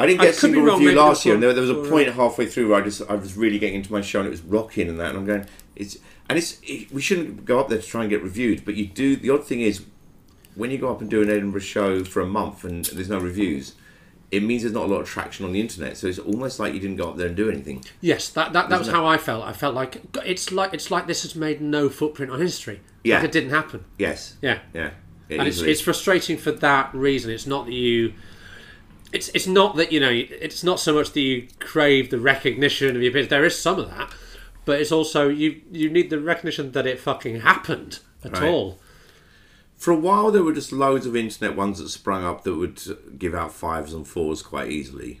I didn't get a single wrong, review last year. And there, there was a point halfway through where I just I was really getting into my show and it was rocking and that, and I'm going, it's and it's it, we shouldn't go up there to try and get reviewed, but you do. The odd thing is, when you go up and do an Edinburgh show for a month and there's no reviews, it means there's not a lot of traction on the internet. So it's almost like you didn't go up there and do anything. Yes, that that, that was it? how I felt. I felt like it's like it's like this has made no footprint on history. Yeah. like it didn't happen. Yes. Yeah, Yeah. It and it's, it's frustrating for that reason. It's not that you. It's it's not that you know. It's not so much that you crave the recognition of your peers. There is some of that, but it's also you you need the recognition that it fucking happened at Right. all. For a while, there were just loads of internet ones that sprung up that would give out fives and fours quite easily.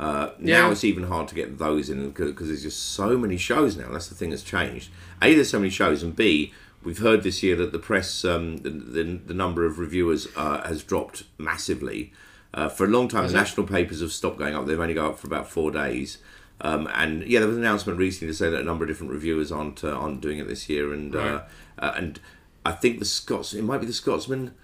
Uh, now Yeah. it's even hard to get those in because there's just so many shows now. That's the thing that's changed. A, there's so many shows, and B, we've heard this year that the press, um, the, the, the number of reviewers uh, has dropped massively. Uh, for a long time, the national papers have stopped going up. They've only gone up for about four days. Um, and yeah, there was an announcement recently to say that a number of different reviewers aren't uh, aren't doing it this year, and uh, Right. uh, and I think the Scots, it might be the Scotsman,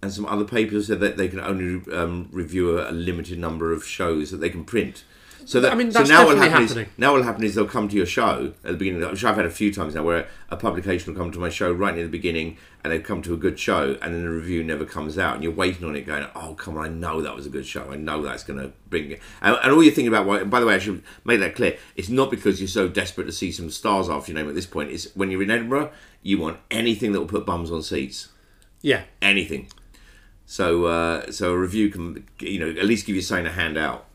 and some other papers said that they can only um, review a, a limited number of shows that they can print. So that I mean, so now what definitely happen is now what will happen is they'll come to your show at the beginning, which I've had a few times now, where a publication will come to my show right near the beginning, and they've come to a good show, and then the review never comes out, and you're waiting on it, going, "Oh, come on, I know that was a good show. I know that's going to bring it." And, and all you're thinking about, why- by the way, I should make that clear. It's not because you're so desperate to see some stars after your name at this point. It's when you're in Edinburgh, you want anything that will put bums on seats Yeah, anything. So uh, so a review can you know at least give you something to hand out.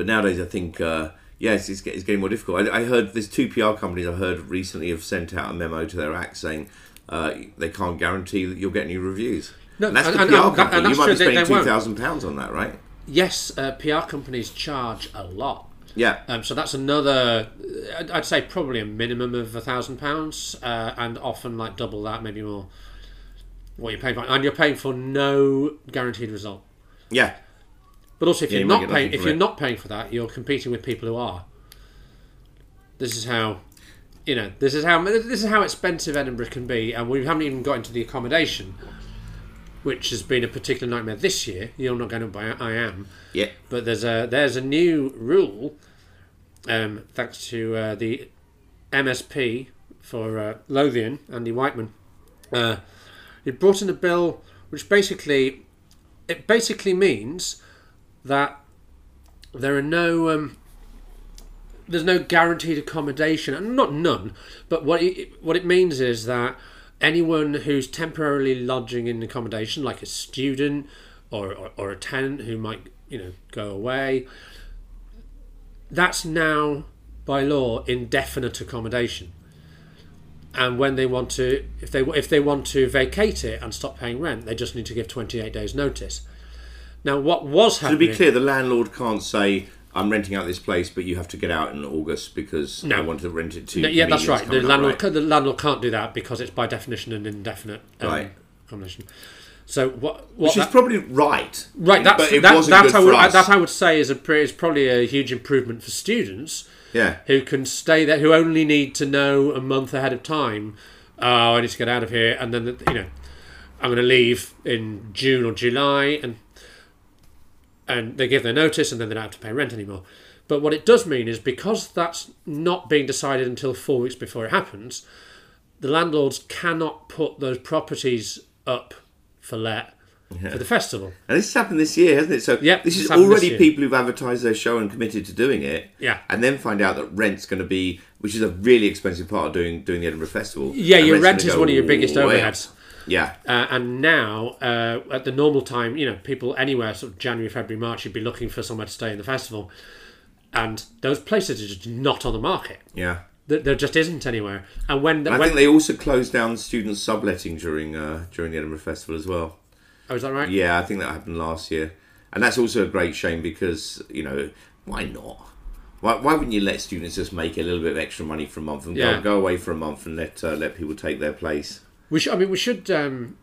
But nowadays, I think uh, yeah, it's, it's, it's getting more difficult. I, I heard there's two PR companies I heard recently have sent out a memo to their acts saying uh, they can't guarantee that you'll get any reviews. No, and that's and- the PR and company. you might be true, they- spending two thousand pounds on that, right? yes, uh, PR companies charge a lot. Yeah. Um, so that's another, I'd- I'd say probably a minimum of a thousand pounds, uh, and often like double that, maybe more. What you're paying for, and you're paying for no guaranteed result. Yeah. But also, if Yeah, you're you not paying, if you're it. not paying for that, you're competing with people who are. This is how, you know, this is how this is how expensive Edinburgh can be, and we haven't even got into the accommodation, which has been a particular nightmare this year. You're not going to buy. I am. Yeah. But there's a there's a new rule, um, thanks to uh, the MSP for uh, Lothian, Andy Wightman. Uh, he brought in a bill which basically it basically means that there are no um, there's no guaranteed accommodation, and not none, but what it, what it means is that anyone who's temporarily lodging in accommodation, like a student or, or, or a tenant who might you know go away, that's now by law indefinite accommodation. And when they want to, if they if they want to vacate it and stop paying rent, they just need to give 28 days notice. Now, what was happening? To be clear, the landlord can't say. I'm renting out this place, but you have to get out in August because No. I want to rent it to. No, yeah, that's right. The up, landlord, right? the landlord can't do that because it's by definition an indefinite um, Right. accommodation. So what? what Which is probably right. right. That's but it that. wasn't That good I for would us. that I would say is a is probably a huge improvement for students Yeah. who can stay there, who only need to know a month ahead of time. Oh, I need to get out of here, and then you know, I'm going to leave in June or July, and and they give their notice, and then they don't have to pay rent anymore. But what it does mean is because that's not being decided until four weeks before it happens, the landlords cannot put those properties up for let for the festival. And this has happened this year, hasn't it? So Yep, this is happened this already people who've advertised their show and committed to doing it. Yeah. And then find out that rent's going to be, which is a really expensive part of doing doing the Edinburgh Festival. Yeah, your rent is one of your biggest overheads. up. Yeah. Uh, and now, uh, at the normal time, you know, people anywhere, sort of January, February, March, you'd be looking for somewhere to stay in the festival. and those places are just not on the market. Yeah. There, there just isn't anywhere. And when, I when think they also closed down student subletting during uh, during the Edinburgh Festival as well. oh, is that right? Yeah, I think that happened last year, and that's also a great shame because you know why not? Why, why wouldn't you let students just make a little bit of extra money for a month and Yeah. go, go away for a month and let uh, let people take their place? We should. I mean, we should um,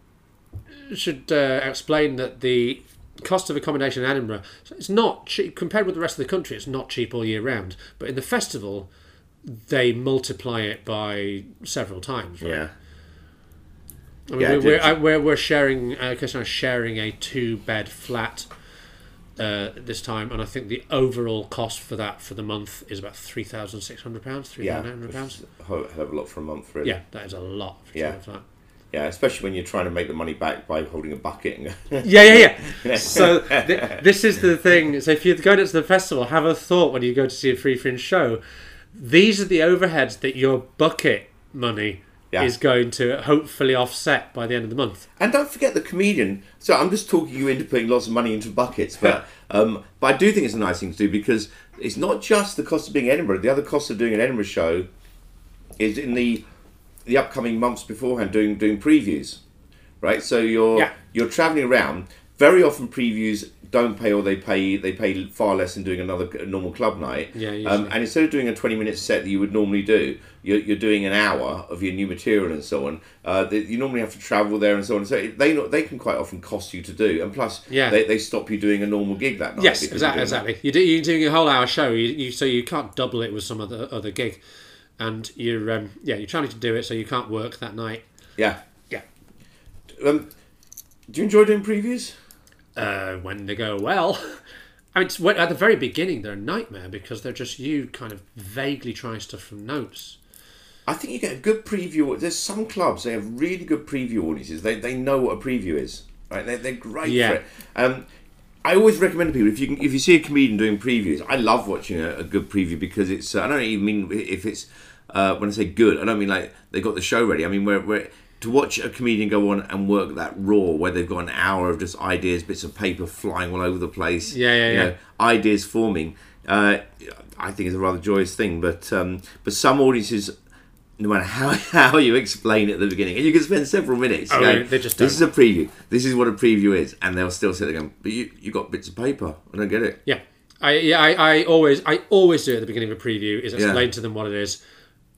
should uh, explain that the cost of accommodation in Edinburgh it's not cheap compared with the rest of the country. It's not cheap all year round, but in the festival, they multiply it by several times. Right? Yeah, I mean, Yeah, we're, we're. I, we're, we're sharing, uh, Chris and I are sharing a two bed flat uh, this time, and I think the overall cost for that for the month is about three thousand six hundred pounds, three yeah, thousand eight hundred pounds. A hell of a lot for a month, really. Yeah, that is a lot. For Yeah. yeah. flat. Yeah, especially when you're trying to make the money back by holding a bucket and Yeah, yeah, yeah. so th- this is the thing. So if you're going to the festival, have a thought when you go to see a free fringe show. These are the overheads that your bucket money Yeah. is going to hopefully offset by the end of the month. And don't forget the comedian. So I'm just talking you into putting lots of money into buckets, but um, but I do think it's a nice thing to do because it's not just the cost of being Edinburgh. The other cost of doing an Edinburgh show is in the the upcoming months beforehand doing doing previews, right? So you're Yeah. you're traveling around. Very often previews don't pay or they pay they pay far less than doing another normal club night. Yeah, Um, and instead of doing a 20 minute set that you would normally do, you're, you're doing an hour of your new material and so on. Uh, that you normally have to travel there and so on. So they they can quite often cost you to do. And plus, Yeah. they, they stop you doing a normal gig that night. Yes, exactly. you're doing. Exactly. You do, you're doing a whole hour show, you, you, so you can't double it with some other other gig, and you're um, yeah you're trying to do it, so you can't work that night. Yeah. Yeah. Um, do you enjoy doing previews? Uh, when they go well, I mean, when- at the very beginning they're a nightmare because they're just you kind of vaguely trying stuff from notes. I think you get a good preview. There's some clubs they have really good preview audiences. They, they know what a preview is, right? They're, they're great Yeah. for it. Um, I always recommend to people if you can, if you see a comedian doing previews. I love watching a, a good preview because it's. Uh, I don't even mean if it's uh, when I say good. I don't mean like they got the show ready. I mean where where to watch a comedian go on and work that raw where they've got an hour of just ideas, bits of paper flying all over the place. Yeah, yeah, you yeah. know, ideas forming. Uh, I think it's a rather joyous thing, but um, but some audiences no matter how, how you explain it at the beginning, and you can spend several minutes. Oh, going, they just this is a preview. This is what a preview is, and they'll still sit there going, "But you, you got bits of paper. I don't get it." Yeah, I yeah I, I always I always do at the beginning of a preview is explain to them what it is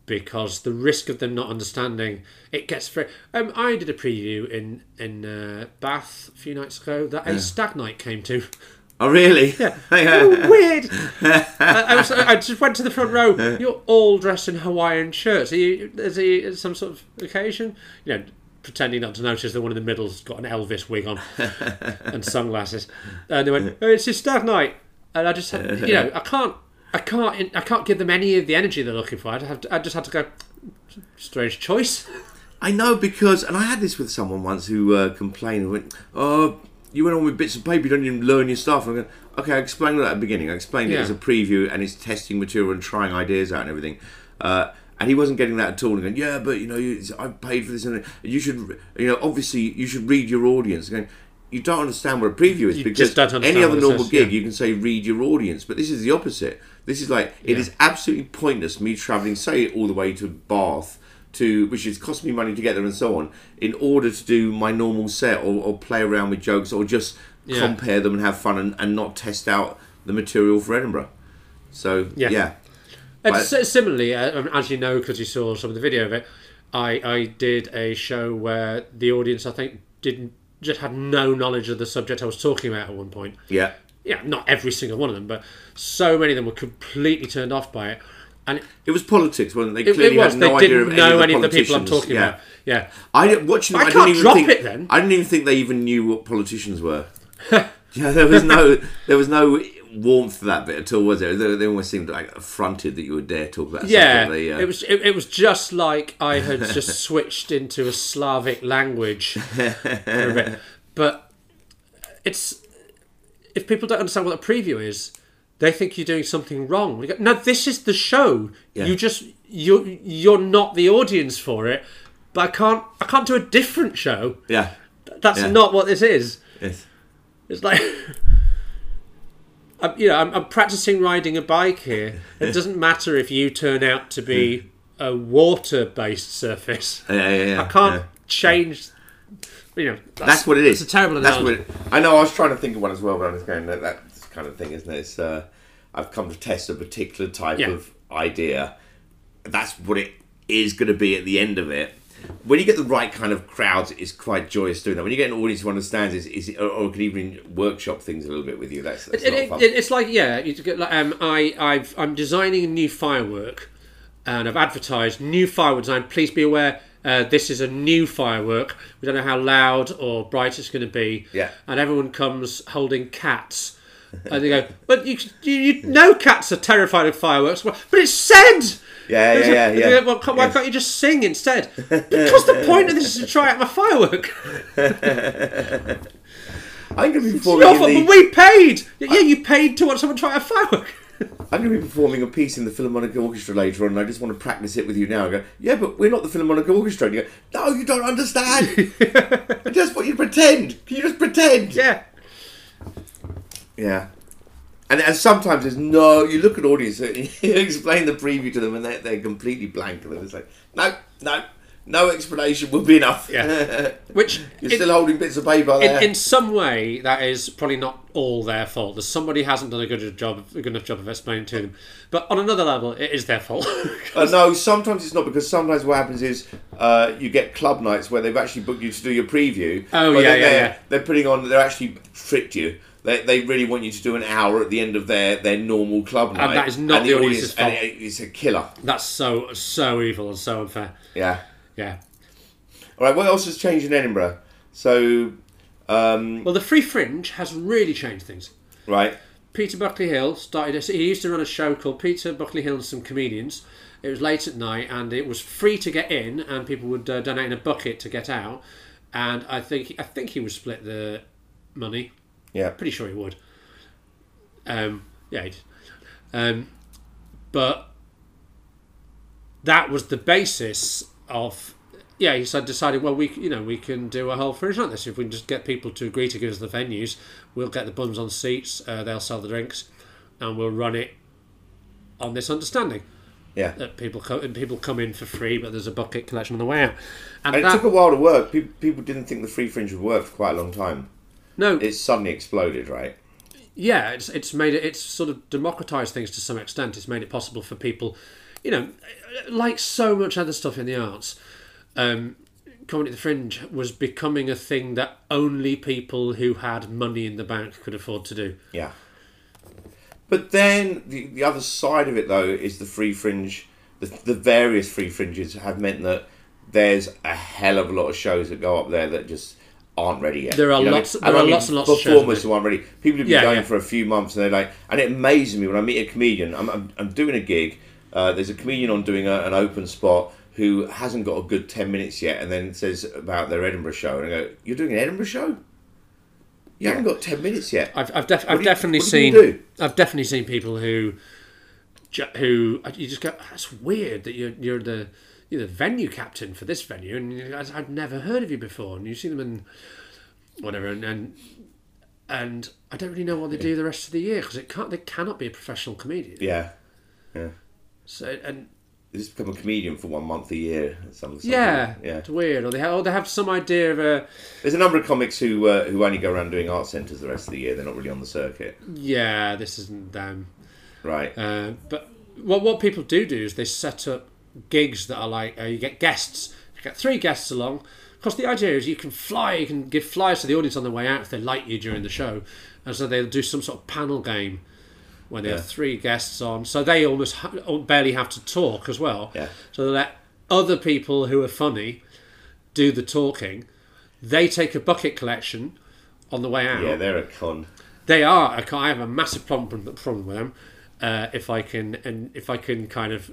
because the risk of them not understanding it gets very. Um, I did a preview in in uh, Bath a few nights ago that a stag night came to. Oh, really? Oh, weird. I, I, was, I just went to the front row. You're all dressed in Hawaiian shirts. Are you? Is he some sort of occasion? You know, pretending not to notice that one in the middle's got an Elvis wig on and sunglasses. And they went, oh, "It's his stag night," and I just, had, you know, I can't, I can't, I can't give them any of the energy they're looking for. I just, have to, I just had to go. Strange choice. I know because, and I had this with someone once who uh, complained and went, "Oh, you went on with bits of paper. You don't even learn your stuff." I'm going, "Okay, I explained that at the beginning. I explained it as a preview and it's testing material and trying ideas out and everything." Uh, and he wasn't getting that at all. And going, "Yeah, but you know, you, I paid for this, and you should, you know, obviously you should read your audience." Going, you don't understand what a preview is You because any other normal says, gig yeah. you can say read your audience, but this is the opposite. This is like it Yeah. is absolutely pointless me travelling, say, all the way to Bath to which is cost me money to get there and so on, in order to do my normal set or, or play around with jokes or just Yeah. compare them and have fun and, and not test out the material for Edinburgh. So Yeah. yeah, But- similarly, uh, as you know, because you saw some of the video of it, I, I did a show where the audience, I think, didn't just had no knowledge of the subject I was talking about at one point. yeah, Yeah, not every single one of them, but so many of them were completely turned off by it. And it, it was politics, wasn't it? They clearly it was, had no they idea didn't of know any any of the people I'm talking yeah. about. Yeah. I didn't watching them. I I, can't didn't even drop think, it then. I didn't even think they even knew what politicians were. yeah, there was no there was no warmth to that bit at all, was there? They, they almost seemed like affronted that you would dare talk about. Yeah, something they, uh, it was it, it was just like I had just switched into a Slavic language for a bit. But it's if people don't understand what a preview is, they think you're doing something wrong. You go, no, this is the show. Yeah. You just you you're not the audience for it. But I can't I can't do a different show. yeah. That's Yeah. not what this is. Yes. It's like I'm, you know, I'm, I'm practicing riding a bike here. It doesn't matter if you turn out to be hmm. a water-based surface. Yeah, yeah, yeah. I can't yeah. change. You know, That's what it is. It's a terrible That's analogy. what it, I know. I was trying to think of one as well, but I was going that that kind of thing, isn't it? It's, uh, I've come to test a particular type Yeah. of idea. That's what it is going to be at the end of it. When you get the right kind of crowds, it's quite joyous doing that. When you get an audience who understands, is, is or, or can even workshop things a little bit with you. That's, that's It- not it- fun. it- it's like yeah, you get like, um, I I've I'm designing a new firework, and I've advertised new firework design. Please be aware. Uh, this is a new firework. We don't know how loud or bright it's going to be. Yeah. And everyone comes holding cats. And they go, but you, you, you know cats are terrified of fireworks. Well, But it's said! Yeah, yeah, yeah, yeah. go, Well, why can't you just sing instead? Because the point of this is to try out my firework. I'm going to be Your performing. but the, we paid! Yeah, you paid to watch someone try a firework. I'm going to be performing a piece in the Philharmonic Orchestra later on, and I just want to practice it with you now. I go, yeah, but we're not the Philharmonic Orchestra. And you go, no, you don't understand. I just want you to pretend. Can you just pretend? yeah. Yeah. And, and sometimes there's no. You look at audience, and you explain the preview to them, and they're, they're completely blank. And it's like, no, no, no explanation would be enough. Yeah. Which You're in, still holding bits of paper in, there. in some way that is probably not all their fault. There's somebody hasn't done a good job, a good enough job of explaining to them. But on another level, it is their fault. Uh, no, sometimes it's not because sometimes what happens is uh, you get club nights where they've actually booked you to do your preview. Oh, but yeah, yeah, they're, yeah. They're putting on. They're actually tricked you. They, they really want you to do an hour at the end of their, their normal club night. And that is not the audience's and fault. it- it's a killer. That's so so evil and so unfair. Yeah. Yeah. All right. What else has changed in Edinburgh? So, um, Well, the Free Fringe has really changed things. right. Peter Buckley Hill started. He used to run a show called Peter Buckley Hill and Some Comedians. It was late at night, and it was free to get in, and people would uh, donate in a bucket to get out. And I think I think he would split the money. Yeah. Pretty sure he would. Um, yeah, he did. Um, but that was the basis of. Yeah, he said decided. Well, we you know we can do a whole fringe like this if we can just get people to agree to give us the venues. We'll get the bums on seats. Uh, they'll sell the drinks, and we'll run it on this understanding Yeah. that people co- people come in for free, but there's a bucket collection on the way out. And, And it took a while to work. People, people didn't think the free fringe would work for quite a long time. no, It suddenly exploded, right? yeah, it's it's made it it's sort of democratized things to some extent. It's made it possible for people, you know, like so much other stuff in the arts. Um, Comedy at the Fringe was becoming a thing that only people who had money in the bank could afford to do. Yeah. But then the, the other side of it, though, is the free fringe. The, the various free fringes have meant that there's a hell of a lot of shows that go up there that just aren't ready yet. There are You know, lots- and there I are mean lots and lots of shows, performers who aren't ready. People who've been Yeah, going yeah. for a few months and they're like, and it amazes me when I meet a comedian. I'm, I'm, I'm doing a gig. Uh, there's a comedian on doing a, an open spot who hasn't got a good ten minutes yet, and then says about their Edinburgh show, and I go, "You're doing an Edinburgh show? You haven't got ten minutes yet." I've, I've, def- I've you- definitely what do you seen do? I've definitely seen people who who you just go that's weird that you're you're the you're the venue captain for this venue and you- I- I've never heard of you before and you see them in whatever and and, and I don't really know what they do the rest of the year because it can't they cannot be a professional comedian Yeah, Yeah. So and They just become a comedian for one month a year. Some, some yeah, yeah. it's weird or they have or they have some idea of a There's a number of comics who uh, who only go around doing art centres the rest of the year. They're not really on the circuit, yeah this isn't them right? Uh, but what what people do do is they set up gigs that are like uh, you get guests, you get three guests along. Because the idea is you can fly, you can give flyers to the audience on the way out if they like you during the show, and so they'll do some sort of panel game when they Yeah. have three guests on. So they almost ha- barely have to talk as well. Yeah. So they let other people who are funny do the talking. They take a bucket collection on the way out. yeah, they're a con. They are. I can't- I have a massive problem problem with them. Uh, if I can and if I can kind of,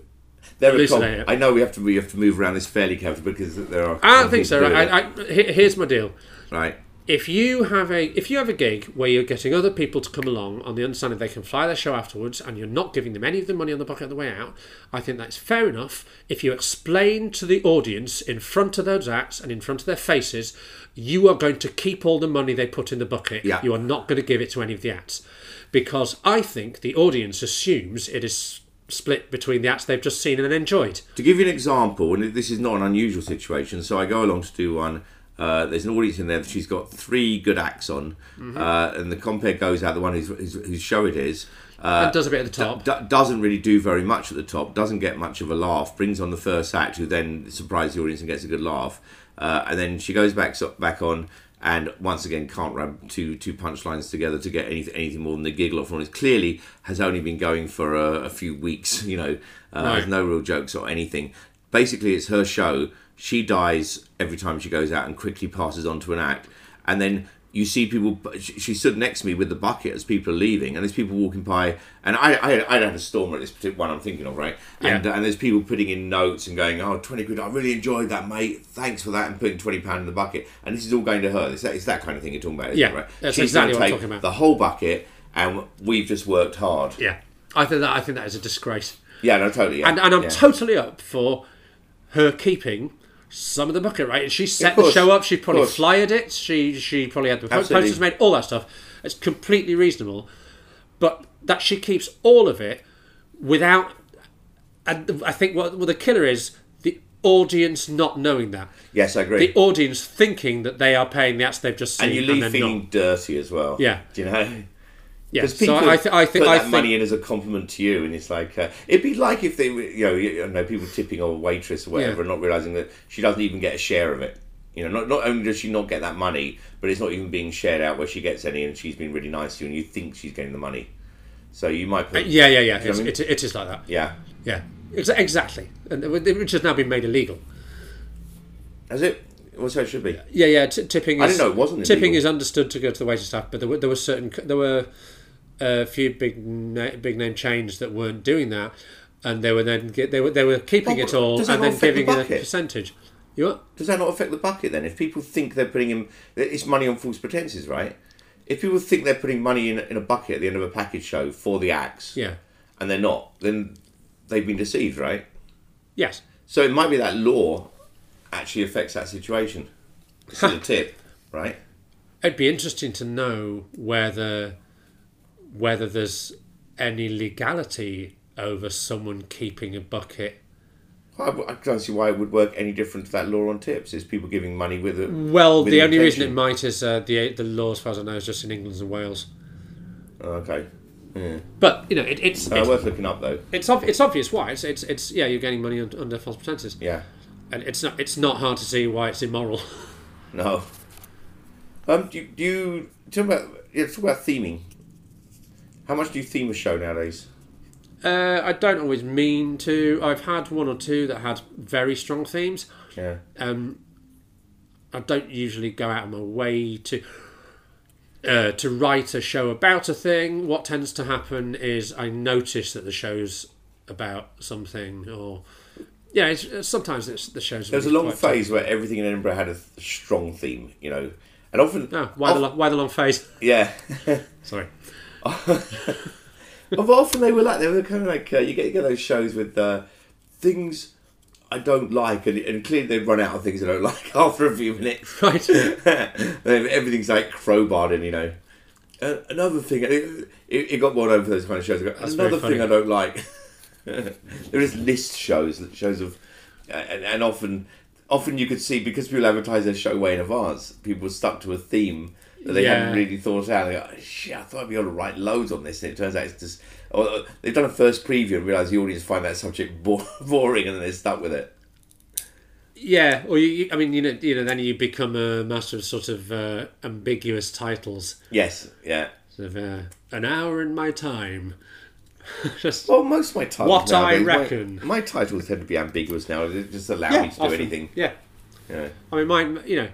They're a con. I know we have to we have to move around this fairly carefully because there are. I don't think so. Right? I, I, here's my deal. right. If you have a if you have a gig where you're getting other people to come along on the understanding they can fly their show afterwards and you're not giving them any of the money on the bucket on the way out, I think that's fair enough if you explain to the audience in front of those acts and in front of their faces, you are going to keep all the money they put in the bucket. Yeah. You are not going to give it to any of the acts. Because I think the audience assumes it is split between the acts they've just seen and enjoyed. To give you an example, and this is not an unusual situation, so I go along to do one. Uh, there's an audience in there. She's got three good acts on, uh, and the compare goes out. The one whose, whose, whose show it is uh, does a bit at the top. d- doesn't really do very much at the top. Doesn't get much of a laugh. Brings on the first act, who then surprises the audience and gets a good laugh. Uh, and then she goes back so- back on, and once again can't rub two two punchlines together to get anything anything more than the giggle off. It clearly has only been going for a, a few weeks. You know, uh, Right. there's no real jokes or anything. Basically, it's her show. She dies every time she goes out and quickly passes on to an act, and then you see people. She stood next to me with the bucket as people are leaving, and there's people walking by, and I I, I had a storm at this particular one I'm thinking of, right? And Yeah. and there's people putting in notes and going, "Oh, 20 quid! I really enjoyed that, mate. Thanks for that," and putting twenty pound in the bucket. And this is all going to her. It's that, it's that kind of thing you're talking about, Yeah, it, right? that's She's exactly what I'm talking about. The whole bucket, and we've just worked hard. Yeah, I think that I think that is a disgrace, Yeah, no, totally. Yeah. and and I'm yeah. totally up for her keeping some of the bucket right. She set the show up. She probably flyered it. She she probably had the Absolutely. posters made. All that stuff. It's completely reasonable, but that she keeps all of it without. And I think what, what the killer is the audience not knowing that. Yes, I agree. The audience thinking that they are paying the acts they've just seen, and you leave they're feeling not. dirty as well. Yeah. Do you know? Yeah, Because so people I, th- I think put I that think money in as a compliment to you, and it's like uh, it'd be like if they, were, you know, you know, people tipping a waitress or whatever, Yeah. and not realizing that she doesn't even get a share of it. You know, not not only does she not get that money, but it's not even being shared out where she gets any, and she's been really nice to you, and you think she's getting the money. So you might put, yeah, yeah, yeah. You know It's, I mean? it, it is like that. yeah. Yeah, Ex- exactly, and it- which has now been made illegal. Has it? Well, so it should be. Yeah, yeah. T- tipping. Is, I didn't know it wasn't Tipping illegal. is understood to go to the waiter staff, but there were there were certain there were a few big na- big name chains that weren't doing that, and they were then ge- they were they were keeping Oh, it all and then affect the giving a percentage. You what? Does that not affect the bucket then? If people think they're putting in, it's money on false pretenses, right? If people think they're putting money in, in a bucket at the end of a package show for the acts, Yeah. and they're not, then they've been deceived, right? Yes. So it might be that law actually affects that situation. It's a tip, right? It'd be interesting to know whether whether there's any legality over someone keeping a bucket. I, I can't see why it would work any different to that law on tips. Is people giving money with it? Well, with the only reason it might is uh, the the law, as far as I know, is just in England and Wales. Okay, But you know, it, it's uh, it's, worth looking up though. it's, ob- it's obvious why. It's, it's it's yeah, you're getting money un- under false pretenses, Yeah, and it's not it's not hard to see why it's immoral. no. Um, do you, do you talk about yeah, talk about theming? How much do you theme a show nowadays? Uh, I don't always mean to. I've had one or two that had very strong themes. Yeah. Um, I don't usually go out of my way to uh, to write a show about a thing. What tends to happen is I notice that the show's about something, or yeah, it's, uh, sometimes it's, the show's. There was a long phase where everything in Edinburgh had a th- strong theme, you know, and often, Oh, why the of- lo- why the long phase? yeah, Sorry. But often they were like they were kind of like uh, you get you get those shows with uh, things I don't like, and, and clearly they run out of things I don't like after a few minutes. Right. Everything's like crowbarred in, you know. Uh, another thing, it, it, it got one over those kind of shows. That's another thing I don't like. there is list shows, shows of, uh, and, and often, often you could see because people advertise their show way in advance, people stuck to a theme that they Yeah. hadn't really thought out. They go, shit, I thought I'd be able to write loads on this, and it turns out it's just. Or, they've done a first preview and realise the audience find that subject bo- boring, and then they're stuck with it. Yeah, or you, you, I mean, you know, you know, then you become a master of sort of uh, ambiguous titles. Yes, yeah. Sort of, uh, an hour in my time. Just Well, most of my titles. What I nowadays, my- reckon. My, titles tend to be ambiguous now. They just allow yeah, me to do anything. Yeah, Yeah. I mean, mine. You know,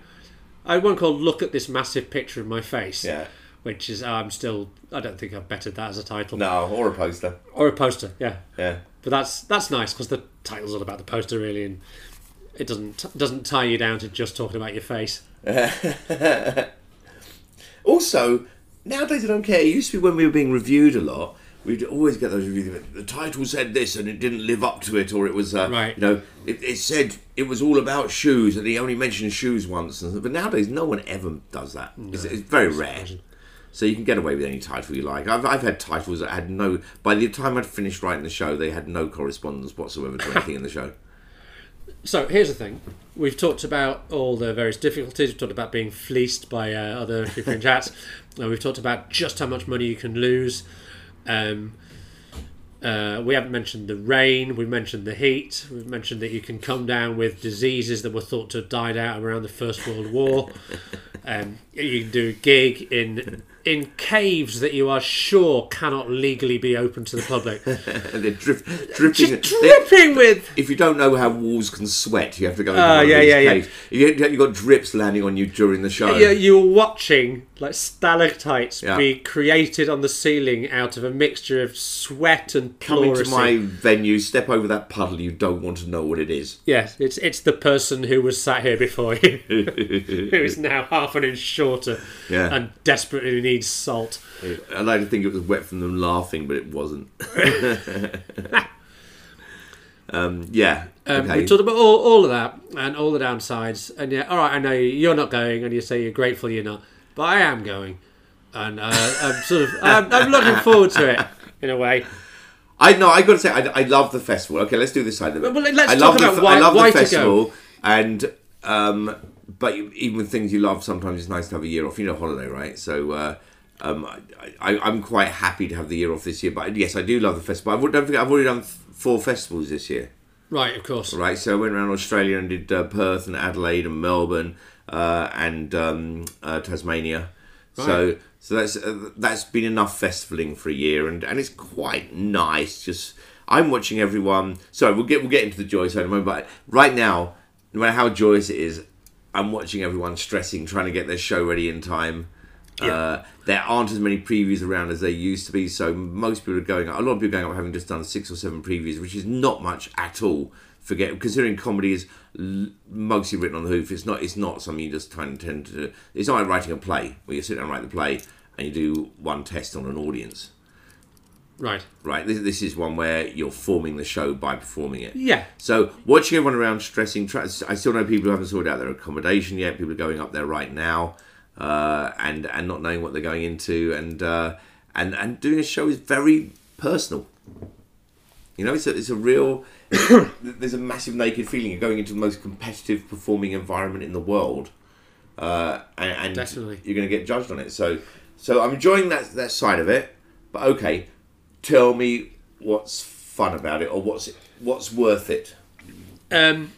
I had one called "Look at this massive picture of my face." Yeah. Which is, I'm still. I don't think I've bettered that as a title No, or a poster. or a poster. Yeah, Yeah. but that's that's nice because the title's all about the poster really, and it doesn't doesn't tie you down to just talking about your face. Also, nowadays I don't care. It used to be when we were being reviewed a lot. We'd always get those reviews. The title said this, and it didn't live up to it, or it was, uh, Right. you know, it, it said it was all about shoes, and he only mentioned shoes once. And, but nowadays, no one ever does that. It's, it's very rare. So you can get away with any title you like. I've, I've had titles that had no. By the time I'd finished writing the show, they had no correspondence whatsoever to anything in the show. So here's the thing: we've talked about all the various difficulties. We've talked about being fleeced by uh, other people in chats. Uh, we've talked about just how much money you can lose. Um, uh, we haven't mentioned the rain. We've mentioned the heat. We've mentioned that you can come down with diseases that were thought to have died out around the First World War. Um, you can do a gig in in caves that you are sure cannot legally be open to the public. they're drip, dripping. Just dripping with if you don't know how walls can sweat, you have to go into ah, one of yeah, yeah, yeah. caves. You you got drips landing on you during the show. you, you were watching like stalactites Yeah. be created on the ceiling out of a mixture of sweat and Coming to pleurisy. my venue, step over that puddle. You don't want to know what it is. Yes, it's it's the person who was sat here before you, who is now half an inch shorter Yeah. and desperately needs salt. I like to think it was wet from them laughing, but it wasn't. um, yeah. Um, okay. We talked about all, all of that and all the downsides. And yeah, all right, I know you're not going, and you say you're grateful you're not, but I am going, and uh, I'm sort of I'm, I'm looking forward to it in a way. I know. I got to say, I, I love the festival. Okay, let's do this side of it. Well, let's I talk love the, about fe- why- I love why the festival, and um, but even with things you love, sometimes it's nice to have a year off. You know, holiday, right? So. Uh, um, I, I, I'm quite happy to have the year off this year, but yes, I do love the festival. I've, don't forget, I've already done four festivals this year. Right, of course. right? So I went around Australia and did uh, Perth and Adelaide and Melbourne uh, and um, uh, Tasmania. So so that's uh, that's been enough festivaling for a year, and, and it's quite nice. Just I'm watching everyone. Sorry, we'll get we'll get into the joy side in a moment, but right now, no matter how joyous it is, I'm watching everyone stressing, trying to get their show ready in time. Uh, there aren't as many previews around as there used to be, so most people are going. Up, a lot of people are going up having just done six or seven previews, which is not much at all. Forget considering comedy is l- mostly written on the hoof. It's not. It's not something you just kind of tend to. do. It's not like writing a play where you sit down and write the play and you do one test on an audience. Right. Right. This, this is one where you're forming the show by performing it. Yeah. So watching everyone around stressing, try, I still know people who haven't sorted out their accommodation yet. People are going up there right now, uh, and and not knowing what they're going into, and uh, and and doing a show is very personal. You know, it's a, it's a real. there's a massive naked feeling. You're going into the most competitive performing environment in the world, uh, and, and Definitely. you're going to get judged on it. So, so I'm enjoying that that side of it. But okay, tell me what's fun about it, or what's what's worth it. Um,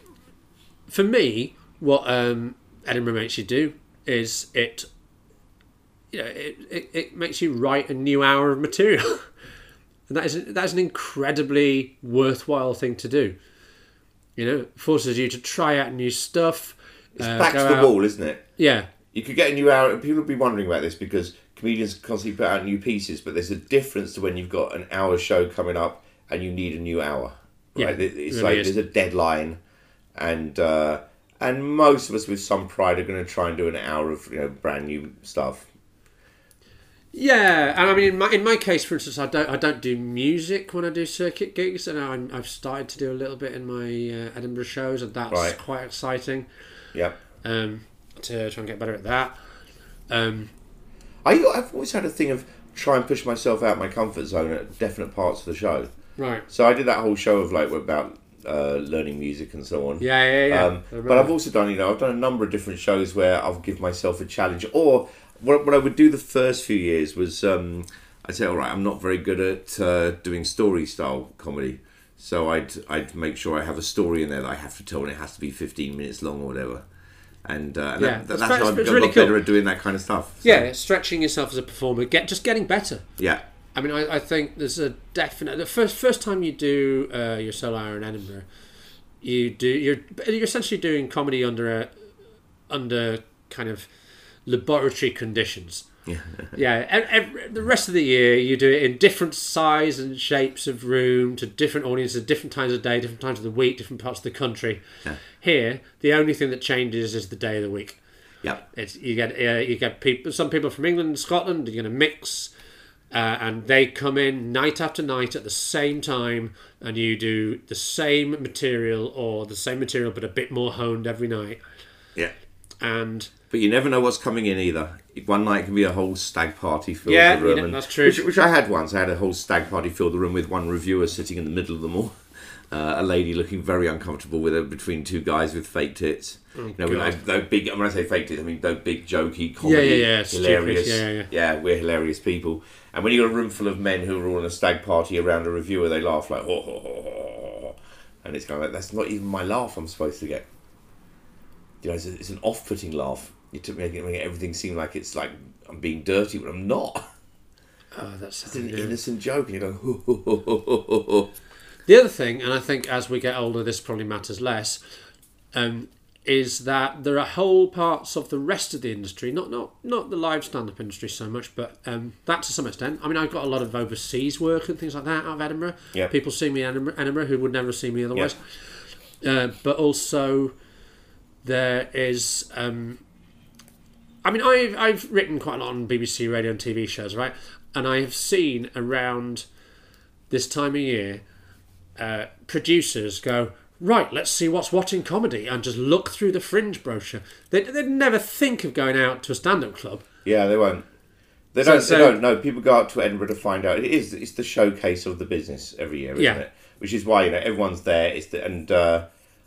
for me, what um, Edinburgh makes you do is it, you know, it, it, it makes you write a new hour of material, and that is that's an incredibly worthwhile thing to do. You know, forces you to try out new stuff. It's uh, back to the out- wall, isn't it? Yeah, You could get a new hour. And people will be wondering about this because comedians constantly put out new pieces, but there's a difference to when you've got an hour show coming up and you need a new hour. Yeah, Right? it it's really like is. there's a deadline, and uh, and most of us with some pride are going to try and do an hour of you know brand new stuff. Yeah, and I mean, in my, in my case, for instance, I don't I don't do music when I do circuit gigs, and I'm, I've started to do a little bit in my uh, Edinburgh shows, and that's Right. quite exciting. Yep. Um, to try and get better at that. Um, I, I've always had a thing of try and push myself out my comfort zone at definite parts of the show. right. So I did that whole show of like about uh, learning music and so on. Yeah, yeah, yeah. Um, but. I've also done, you know, I've done a number of different shows where I'll give myself a challenge. Or what, what I would do the first few years was um, I'd say, all right, I'm not very good at uh, doing story style comedy. So I'd I'd make sure I have a story in there that I have to tell, and it has to be 15 minutes long or whatever. And, uh, and Yeah, that, that's very- how I've it's got really better cool. at doing that kind of stuff. So, yeah, stretching yourself as a performer, get just getting better. yeah, I mean, I, I think there's a definite. The first first time you do uh, your solo hour in Edinburgh, you do you're you're essentially doing comedy under a under kind of laboratory conditions. Yeah. yeah. ev- ev- the rest of the year, you do it in different size and shapes of room to different audiences, different times of day, different times of the week, different parts of the country. Yeah. Here, the only thing that changes is the day of the week. Yep. It's you get uh, you get people. Some people from England and Scotland. You're going to mix, uh, and they come in night after night at the same time, and you do the same material or the same material but a bit more honed every night. Yeah. And But you never know what's coming in either. One night can be a whole stag party filled Yeah, the room. you know, that's true. Which, which I had once. I had a whole stag party filled the room with one reviewer sitting in the middle of them all. Uh, a lady looking very uncomfortable with her between two guys with fake tits. you know, with Oh, God. those, those big. When I say fake tits, I mean those big jokey comedy, yeah, yeah, stupid, hilarious. yeah, yeah. we're hilarious people. And when you got a room full of men who are all in a stag party around a reviewer, they laugh like, oh, oh, oh, oh, oh." and it's kind of like that's not even my laugh I'm supposed to get. You know, it's, a, it's an off-putting laugh. You took making making everything seem like it's like I'm being dirty, but I'm not. oh, that's It's an yeah. innocent joke, and you go. The other thing, and I think as we get older, this probably matters less, um, is that there are whole parts of the rest of the industry, not not not the live stand-up industry so much, but um, that to some extent. I mean, I've got a lot of overseas work and things like that out of Edinburgh. Yeah. People see me in Edinburgh, Edinburgh who would never see me otherwise. Uh, but also, there is. Um, I mean, I've I've written quite a lot on BBC radio and TV shows, right? And I have seen around this time of year uh, producers go right. Let's see what's what in comedy, and just look through the fringe brochure. They they'd never think of going out to a stand-up club. Yeah, they won't. They don't. so- they don't. No, people go out to Edinburgh to find out. It is. It's the showcase of the business every year, isn't Yeah. it? Which is why you know everyone's there. It's the, and uh,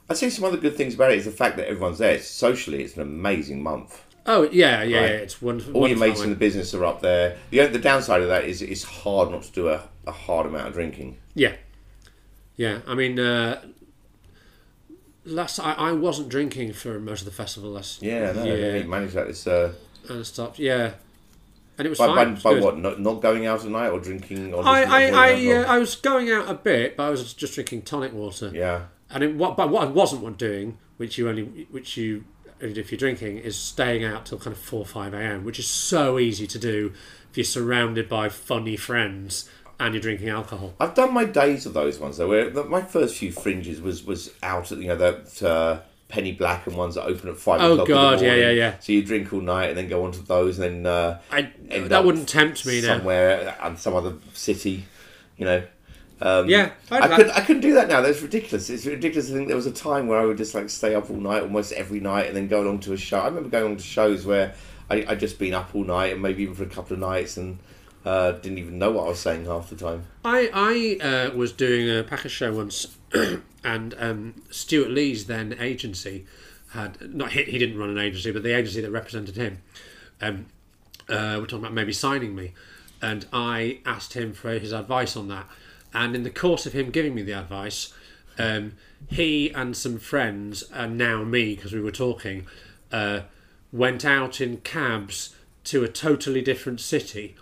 I'd say some other good things about it is the fact that everyone's there. It's, socially, it's an amazing month. Oh yeah, yeah, Right. yeah it's wonderful. All your mates in the business are up there. The the downside of that is it's hard not to do a, a hard amount of drinking. Yeah, yeah. I mean, uh, last I, I wasn't drinking for most of the festival last Yeah, no, year, you manage that. It's uh, and stopped. Yeah, and it was by, fine. by, was by what? Not, not going out at night or drinking? Or I, I, I, uh. I was going out a bit, but I was just drinking tonic water. yeah. And it, what, but what I wasn't doing, which you only, which you, if you're drinking, is staying out till kind of four, five a.m., which is so easy to do if you're surrounded by funny friends and you're drinking alcohol. I've done my days of those ones though. Where the, my first few fringes was was out at you know that uh, penny black and ones that open at five Oh, o'clock. in the God, yeah, yeah, yeah. So you drink all night and then go on to those and then uh, I, that wouldn't tempt me now. somewhere and some other city. You know. Um, Yeah, I'd I like- couldn't. I couldn't do that now. That's ridiculous. It's ridiculous. I think there was a time where I would just like stay up all night, almost every night, and then go along to a show. I remember going on to shows where I I just been up all night and maybe even for a couple of nights and uh, didn't even know what I was saying half the time. I I uh, was doing a Packers show once, and um, Stewart Lee's then agency had not he, he didn't run an agency, but the agency that represented him. Um, uh, we're talking about maybe signing me, and I asked him for his advice on that. And in the course of him giving me the advice, um, he and some friends, and now me because we were talking, uh, went out in cabs to a totally different city.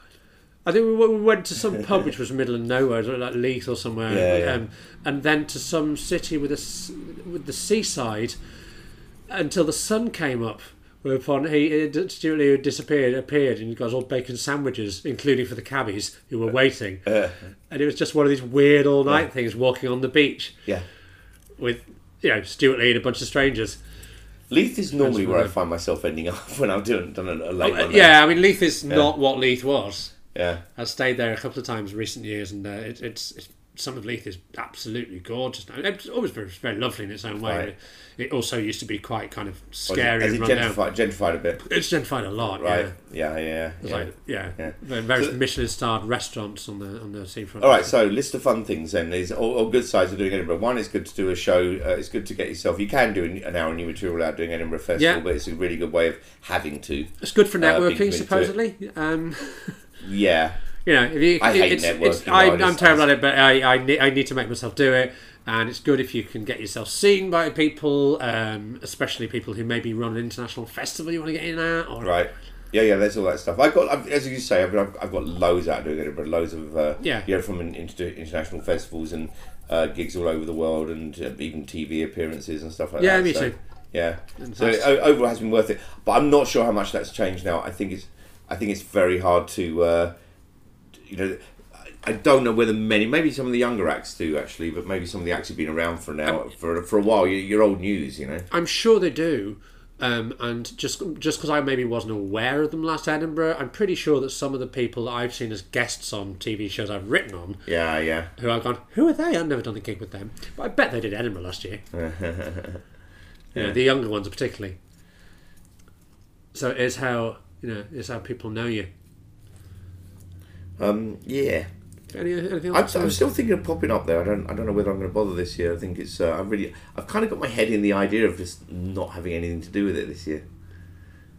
I think we we went to some pub which was middle of nowhere, like Leith or somewhere, Yeah, yeah. Um, and then to some city with a with the seaside until the sun came up. Whereupon he uh, Stewart Lee had disappeared, appeared, and he got all bacon sandwiches, including for the cabbies who were waiting. Uh, And it was just one of these weird all night things, walking on the beach yeah. with you know Stewart Lee and a bunch of strangers. Leith is normally where I find myself ending up when I'm doing done a, a late. Uh, yeah, I mean Leith is not what Leith was. yeah. I've stayed there a couple of times in recent years, and uh, it, it's, it's some of Leith is absolutely gorgeous. Now. It's always very, very lovely in its own way. Right. It also used to be quite kind of scary it and run gentrified, gentrified a bit, It's gentrified a lot, right? yeah. Yeah, yeah, yeah. Like yeah, Yeah. Various So- Michelin starred restaurants on the on the seafront. All right, so list of fun things then is all, all good sides of doing Edinburgh. One, it's good to do a show. Uh, it's good to get yourself. You can do an- hour new material without doing Edinburgh Festival, Yeah. but it's a really good way of having to. It's good for Uh, networking, it. supposedly. Um, Yeah, you know, if you, I hate it's, networking. It's, I, I'm terrible at it, but I, I, ne- I need to make myself do it. And it's good if you can get yourself seen by people, um, especially people who maybe run an international festival you want to get in at. Or, right. Yeah, yeah. There's all that stuff. I got, I've, as you say, I've, I've, I've got loads out doing Edinburgh. Loads of uh, Yeah. you know, from inter, international festivals and uh, gigs all over the world, and uh, even TV appearances and stuff like Yeah, that. me so, too. Yeah. And So o- overall has been worth it, but I'm not sure how much that's changed now. I think it's, I think it's very hard to, uh, you know, I don't know whether many, maybe some of the younger acts do actually, but maybe some of the acts have been around for now for for a while. You- You're old news, you know. I'm sure they do. Um, and just just because I maybe wasn't aware of them last Edinburgh, I'm pretty sure that some of the people that I've seen as guests on TV shows I've written on, Yeah, yeah. who I've gone, who are they? I've never done a gig with them, but I bet they did Edinburgh last year. yeah, the younger ones particularly. So it's how you know it's how people know you. Um, yeah. Any, anything I'm. I'm still thinking of popping up there. I don't. I don't know whether I'm going to bother this year. I think it's. Uh, I really. I've kind of got my head in the idea of just not having anything to do with it this year.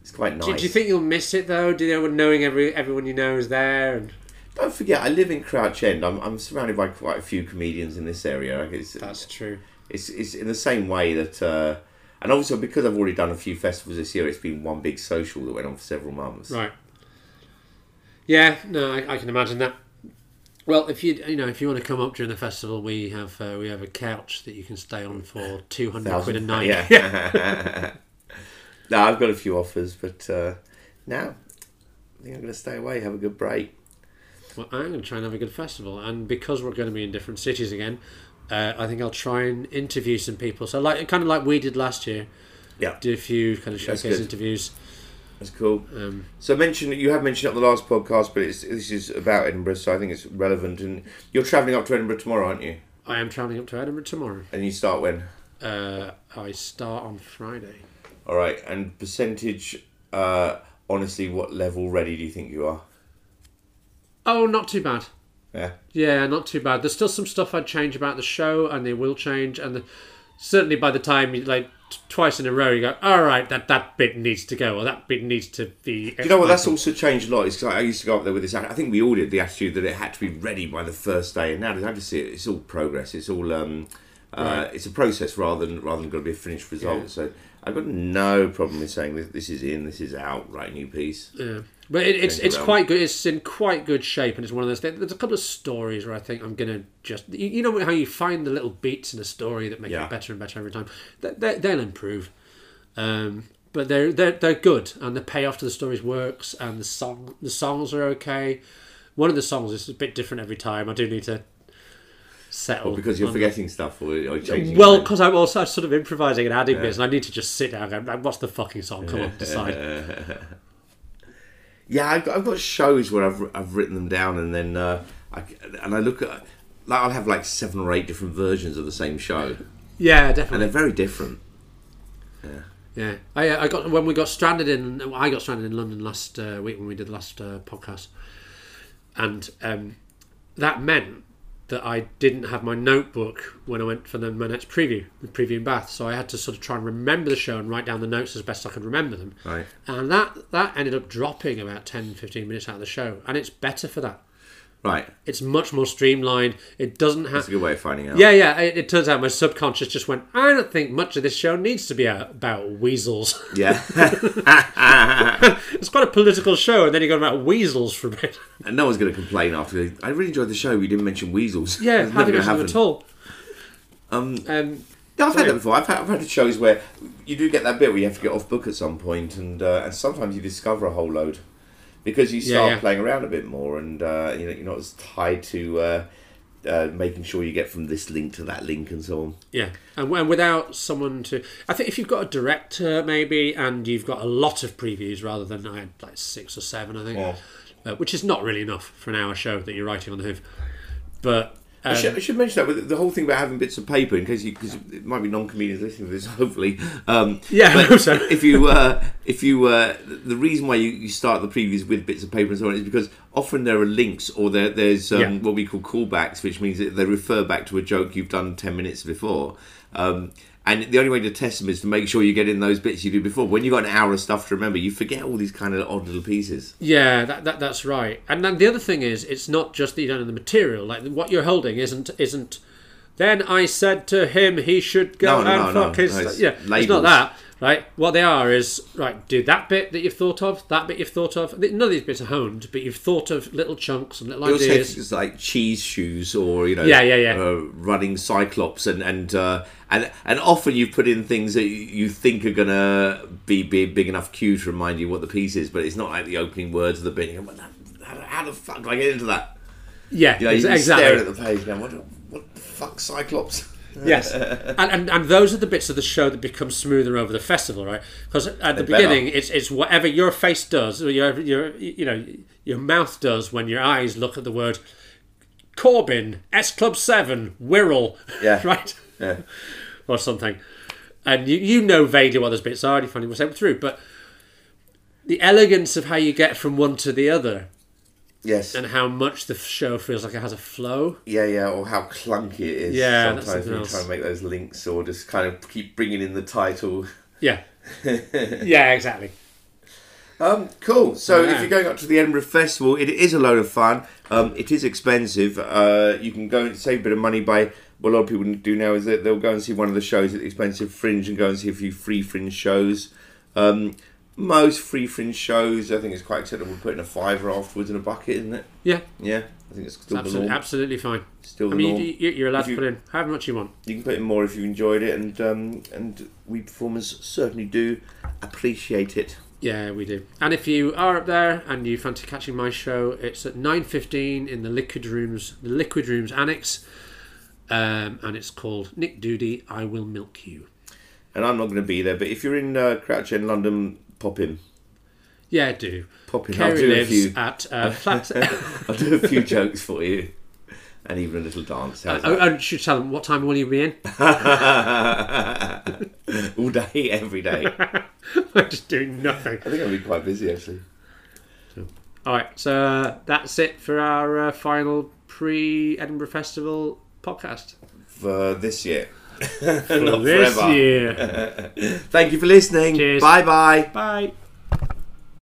It's quite nice. do, do you think you'll miss it though? Do you know knowing every everyone you know is there? And Don't forget, I live in Crouch End. I'm, I'm surrounded by quite a few comedians in this area. Like, It's, that's true. it's, it's in the same way that, uh, and also because I've already done a few festivals this year, it's been one big social that went on for several months. Right. Yeah, no, I, I can imagine that. Well, if you you know if you want to come up during the festival, we have uh, we have a couch that you can stay on for two hundred quid a night. Yeah. no, I've got a few offers, but uh, now I think I'm going to stay away, have a good break. Well, I'm going to try and have a good festival, and because we're going to be in different cities again, uh, I think I'll try and interview some people. So, like kind of like we did last year, Yeah, do a few kind of showcase interviews. That's cool. Um, So mention you have mentioned it on the last podcast, but it's, this is about Edinburgh, so I think it's relevant. And you're travelling up to Edinburgh tomorrow, aren't you? I am travelling up to Edinburgh tomorrow. And you start when? Uh, I start on Friday. All right. And percentage, uh, honestly, what level ready do you think you are? Oh, not too bad. Yeah. Yeah, not too bad. There's still some stuff I'd change about the show, and they will change. And the, certainly by the time you like t- twice in a row, you go, all right, that that bit needs to go, or that bit needs to be. Do you know what? That's also changed a lot. It's 'cause I used to go up there with this. I think we all did the attitude that it had to be ready by the first day, and now I just see it. It's all progress. It's all um, uh, it's a process rather than rather than going to be a finished result. Yeah. So I've got no problem with saying this, this is in, this is out, right? New piece. Yeah. But it, it's it's around. quite good. It's in quite good shape, and it's one of those. things. There's a couple of stories where I think I'm gonna just you, you know how you find the little beats in a story that make Yeah. it better and better every time. They, they, they'll improve, um, but they're they're they're good, and the payoff to the stories works, and the song the songs are okay. One of the songs is a bit different every time. I do need to settle Or because you're forgetting stuff or, or changing. Well, because I'm also sort of improvising and adding bits, and I need to just sit down and go, what's the fucking song? Come on, decide. Yeah, I've got, I've got shows where I've, I've written them down and then uh, I, and I look at like I'll have like seven or eight different versions of the same show Yeah, definitely. and they're very different. Yeah. Yeah, I, I got when we got stranded in. I got stranded in London last uh, week when we did the last uh, podcast, and um, that meant that I didn't have my notebook when I went for the, my next preview, the preview in Bath. So I had to sort of try and remember the show and write down the notes as best I could remember them. Right. And that that ended up dropping about 10, 15 minutes out of the show, and it's better for that. Right, It's much more streamlined. It doesn't have that's a good way of finding out. yeah, yeah. It, it turns out my subconscious just went. I don't think much of this show needs to be about weasels. yeah. it's quite a political show, and then you got about weasels for a bit. and no one's going to complain after. I really enjoyed the show. We didn't mention weasels. Yeah, It's never mention gonna them at all. Um, Um, Yeah, I've had that before. I've had, I've had shows where you do get that bit where you have to get off book at some point, and uh, and sometimes you discover a whole load because you Yeah, start yeah. playing around a bit more, and uh, you know you're not as tied to uh, uh, making sure you get from this link to that link and so on. yeah, and, and without someone to, I think if you've got a director maybe, and you've got a lot of previews rather than I had like six or seven, I think, Yeah. uh, which is not really enough for an hour show that you're writing on the hoof. But I, um, should, I should mention that with the whole thing about having bits of paper in case you because it might be non-comedians listening to this. Hopefully, um, Yeah, I but hope so. if you uh, if you uh, the reason why you, you start the previews with bits of paper and so on is because often there are links or there, there's um, Yeah. what we call callbacks, which means that they refer back to a joke you've done ten minutes before. Um, and the only way to test them is to make sure you get in those bits you did before. When you've got an hour of stuff to remember, you forget all these kind of odd little pieces. Yeah, that, that that's right. And then the other thing is, it's not just that you don't know the material. Like what you're holding isn't isn't. Then I said to him he should go No, and no, fuck no. his. It's yeah, it's not that. Right. What they are is right. Do that bit that you've thought of. That bit you've thought of. None of these bits are honed, but you've thought of little chunks and little It ideas. it's like cheese shoes or you know Yeah, yeah, yeah. Uh, running cyclops and and uh, and and often you put in things that you- think are gonna be be a big enough cue to remind you what the piece is but it's not like the opening words of the bit you go, "What the- how, how the fuck do I get into that Yeah, you know exactly. stare at the page now what, the- what the fuck cyclops Yes, and, and and those are the bits of the show that become smoother over the festival, right? Because at the They're better. beginning, it's it's whatever your face does, or your your you know your mouth does when your eyes look at the word Corbin S Club Seven, Wirral, Yeah. right, Yeah. or something, and you you know vaguely what those bits are, and you finally was able through, but the elegance of how you get from one to the other Yes. and how much the show feels like it has a flow. Yeah, yeah, or how clunky it is. Yeah, sometimes when you try and make those links, or just kind of keep bringing in the title. Yeah, yeah, exactly. Um, cool. So if you're going up to the Edinburgh Festival, it is a load of fun. Um, it is expensive. Uh, you can go and save a bit of money by what a lot of people do now is that they'll go and see one of the shows at the expensive Fringe and go and see a few free Fringe shows. Um, most free Fringe shows, I think it's quite acceptable putting a fiver afterwards in a bucket, isn't it? Yeah, Yeah, I think it's still the absolutely, absolutely fine. Still I mean, norm. you, you're allowed If to you- put in however much you want. You can put in more if you enjoyed it, and um, and we performers certainly do appreciate it. Yeah, we do. And if you are up there and you fancy catching my show, it's at nine fifteen in the Liquid Rooms, the Liquid Rooms Annex, um, and it's called Nick Doody. I will milk you. And I'm not going to be there, but if you're in uh, Crouch End, London, pop in. Yeah, do. Pop in. I'll Carey do a lives few. at uh, flat. I'll do a few jokes for you, and even a little dance. How's oh, and should tell them what time will you be in? All day, every day. I I'm just doing nothing. I think I'll be quite busy actually. All right, so uh, that's it for our uh, final pre Edinburgh Festival podcast For this year. for this forever. year. Thank you for listening. Cheers. Bye bye. Bye.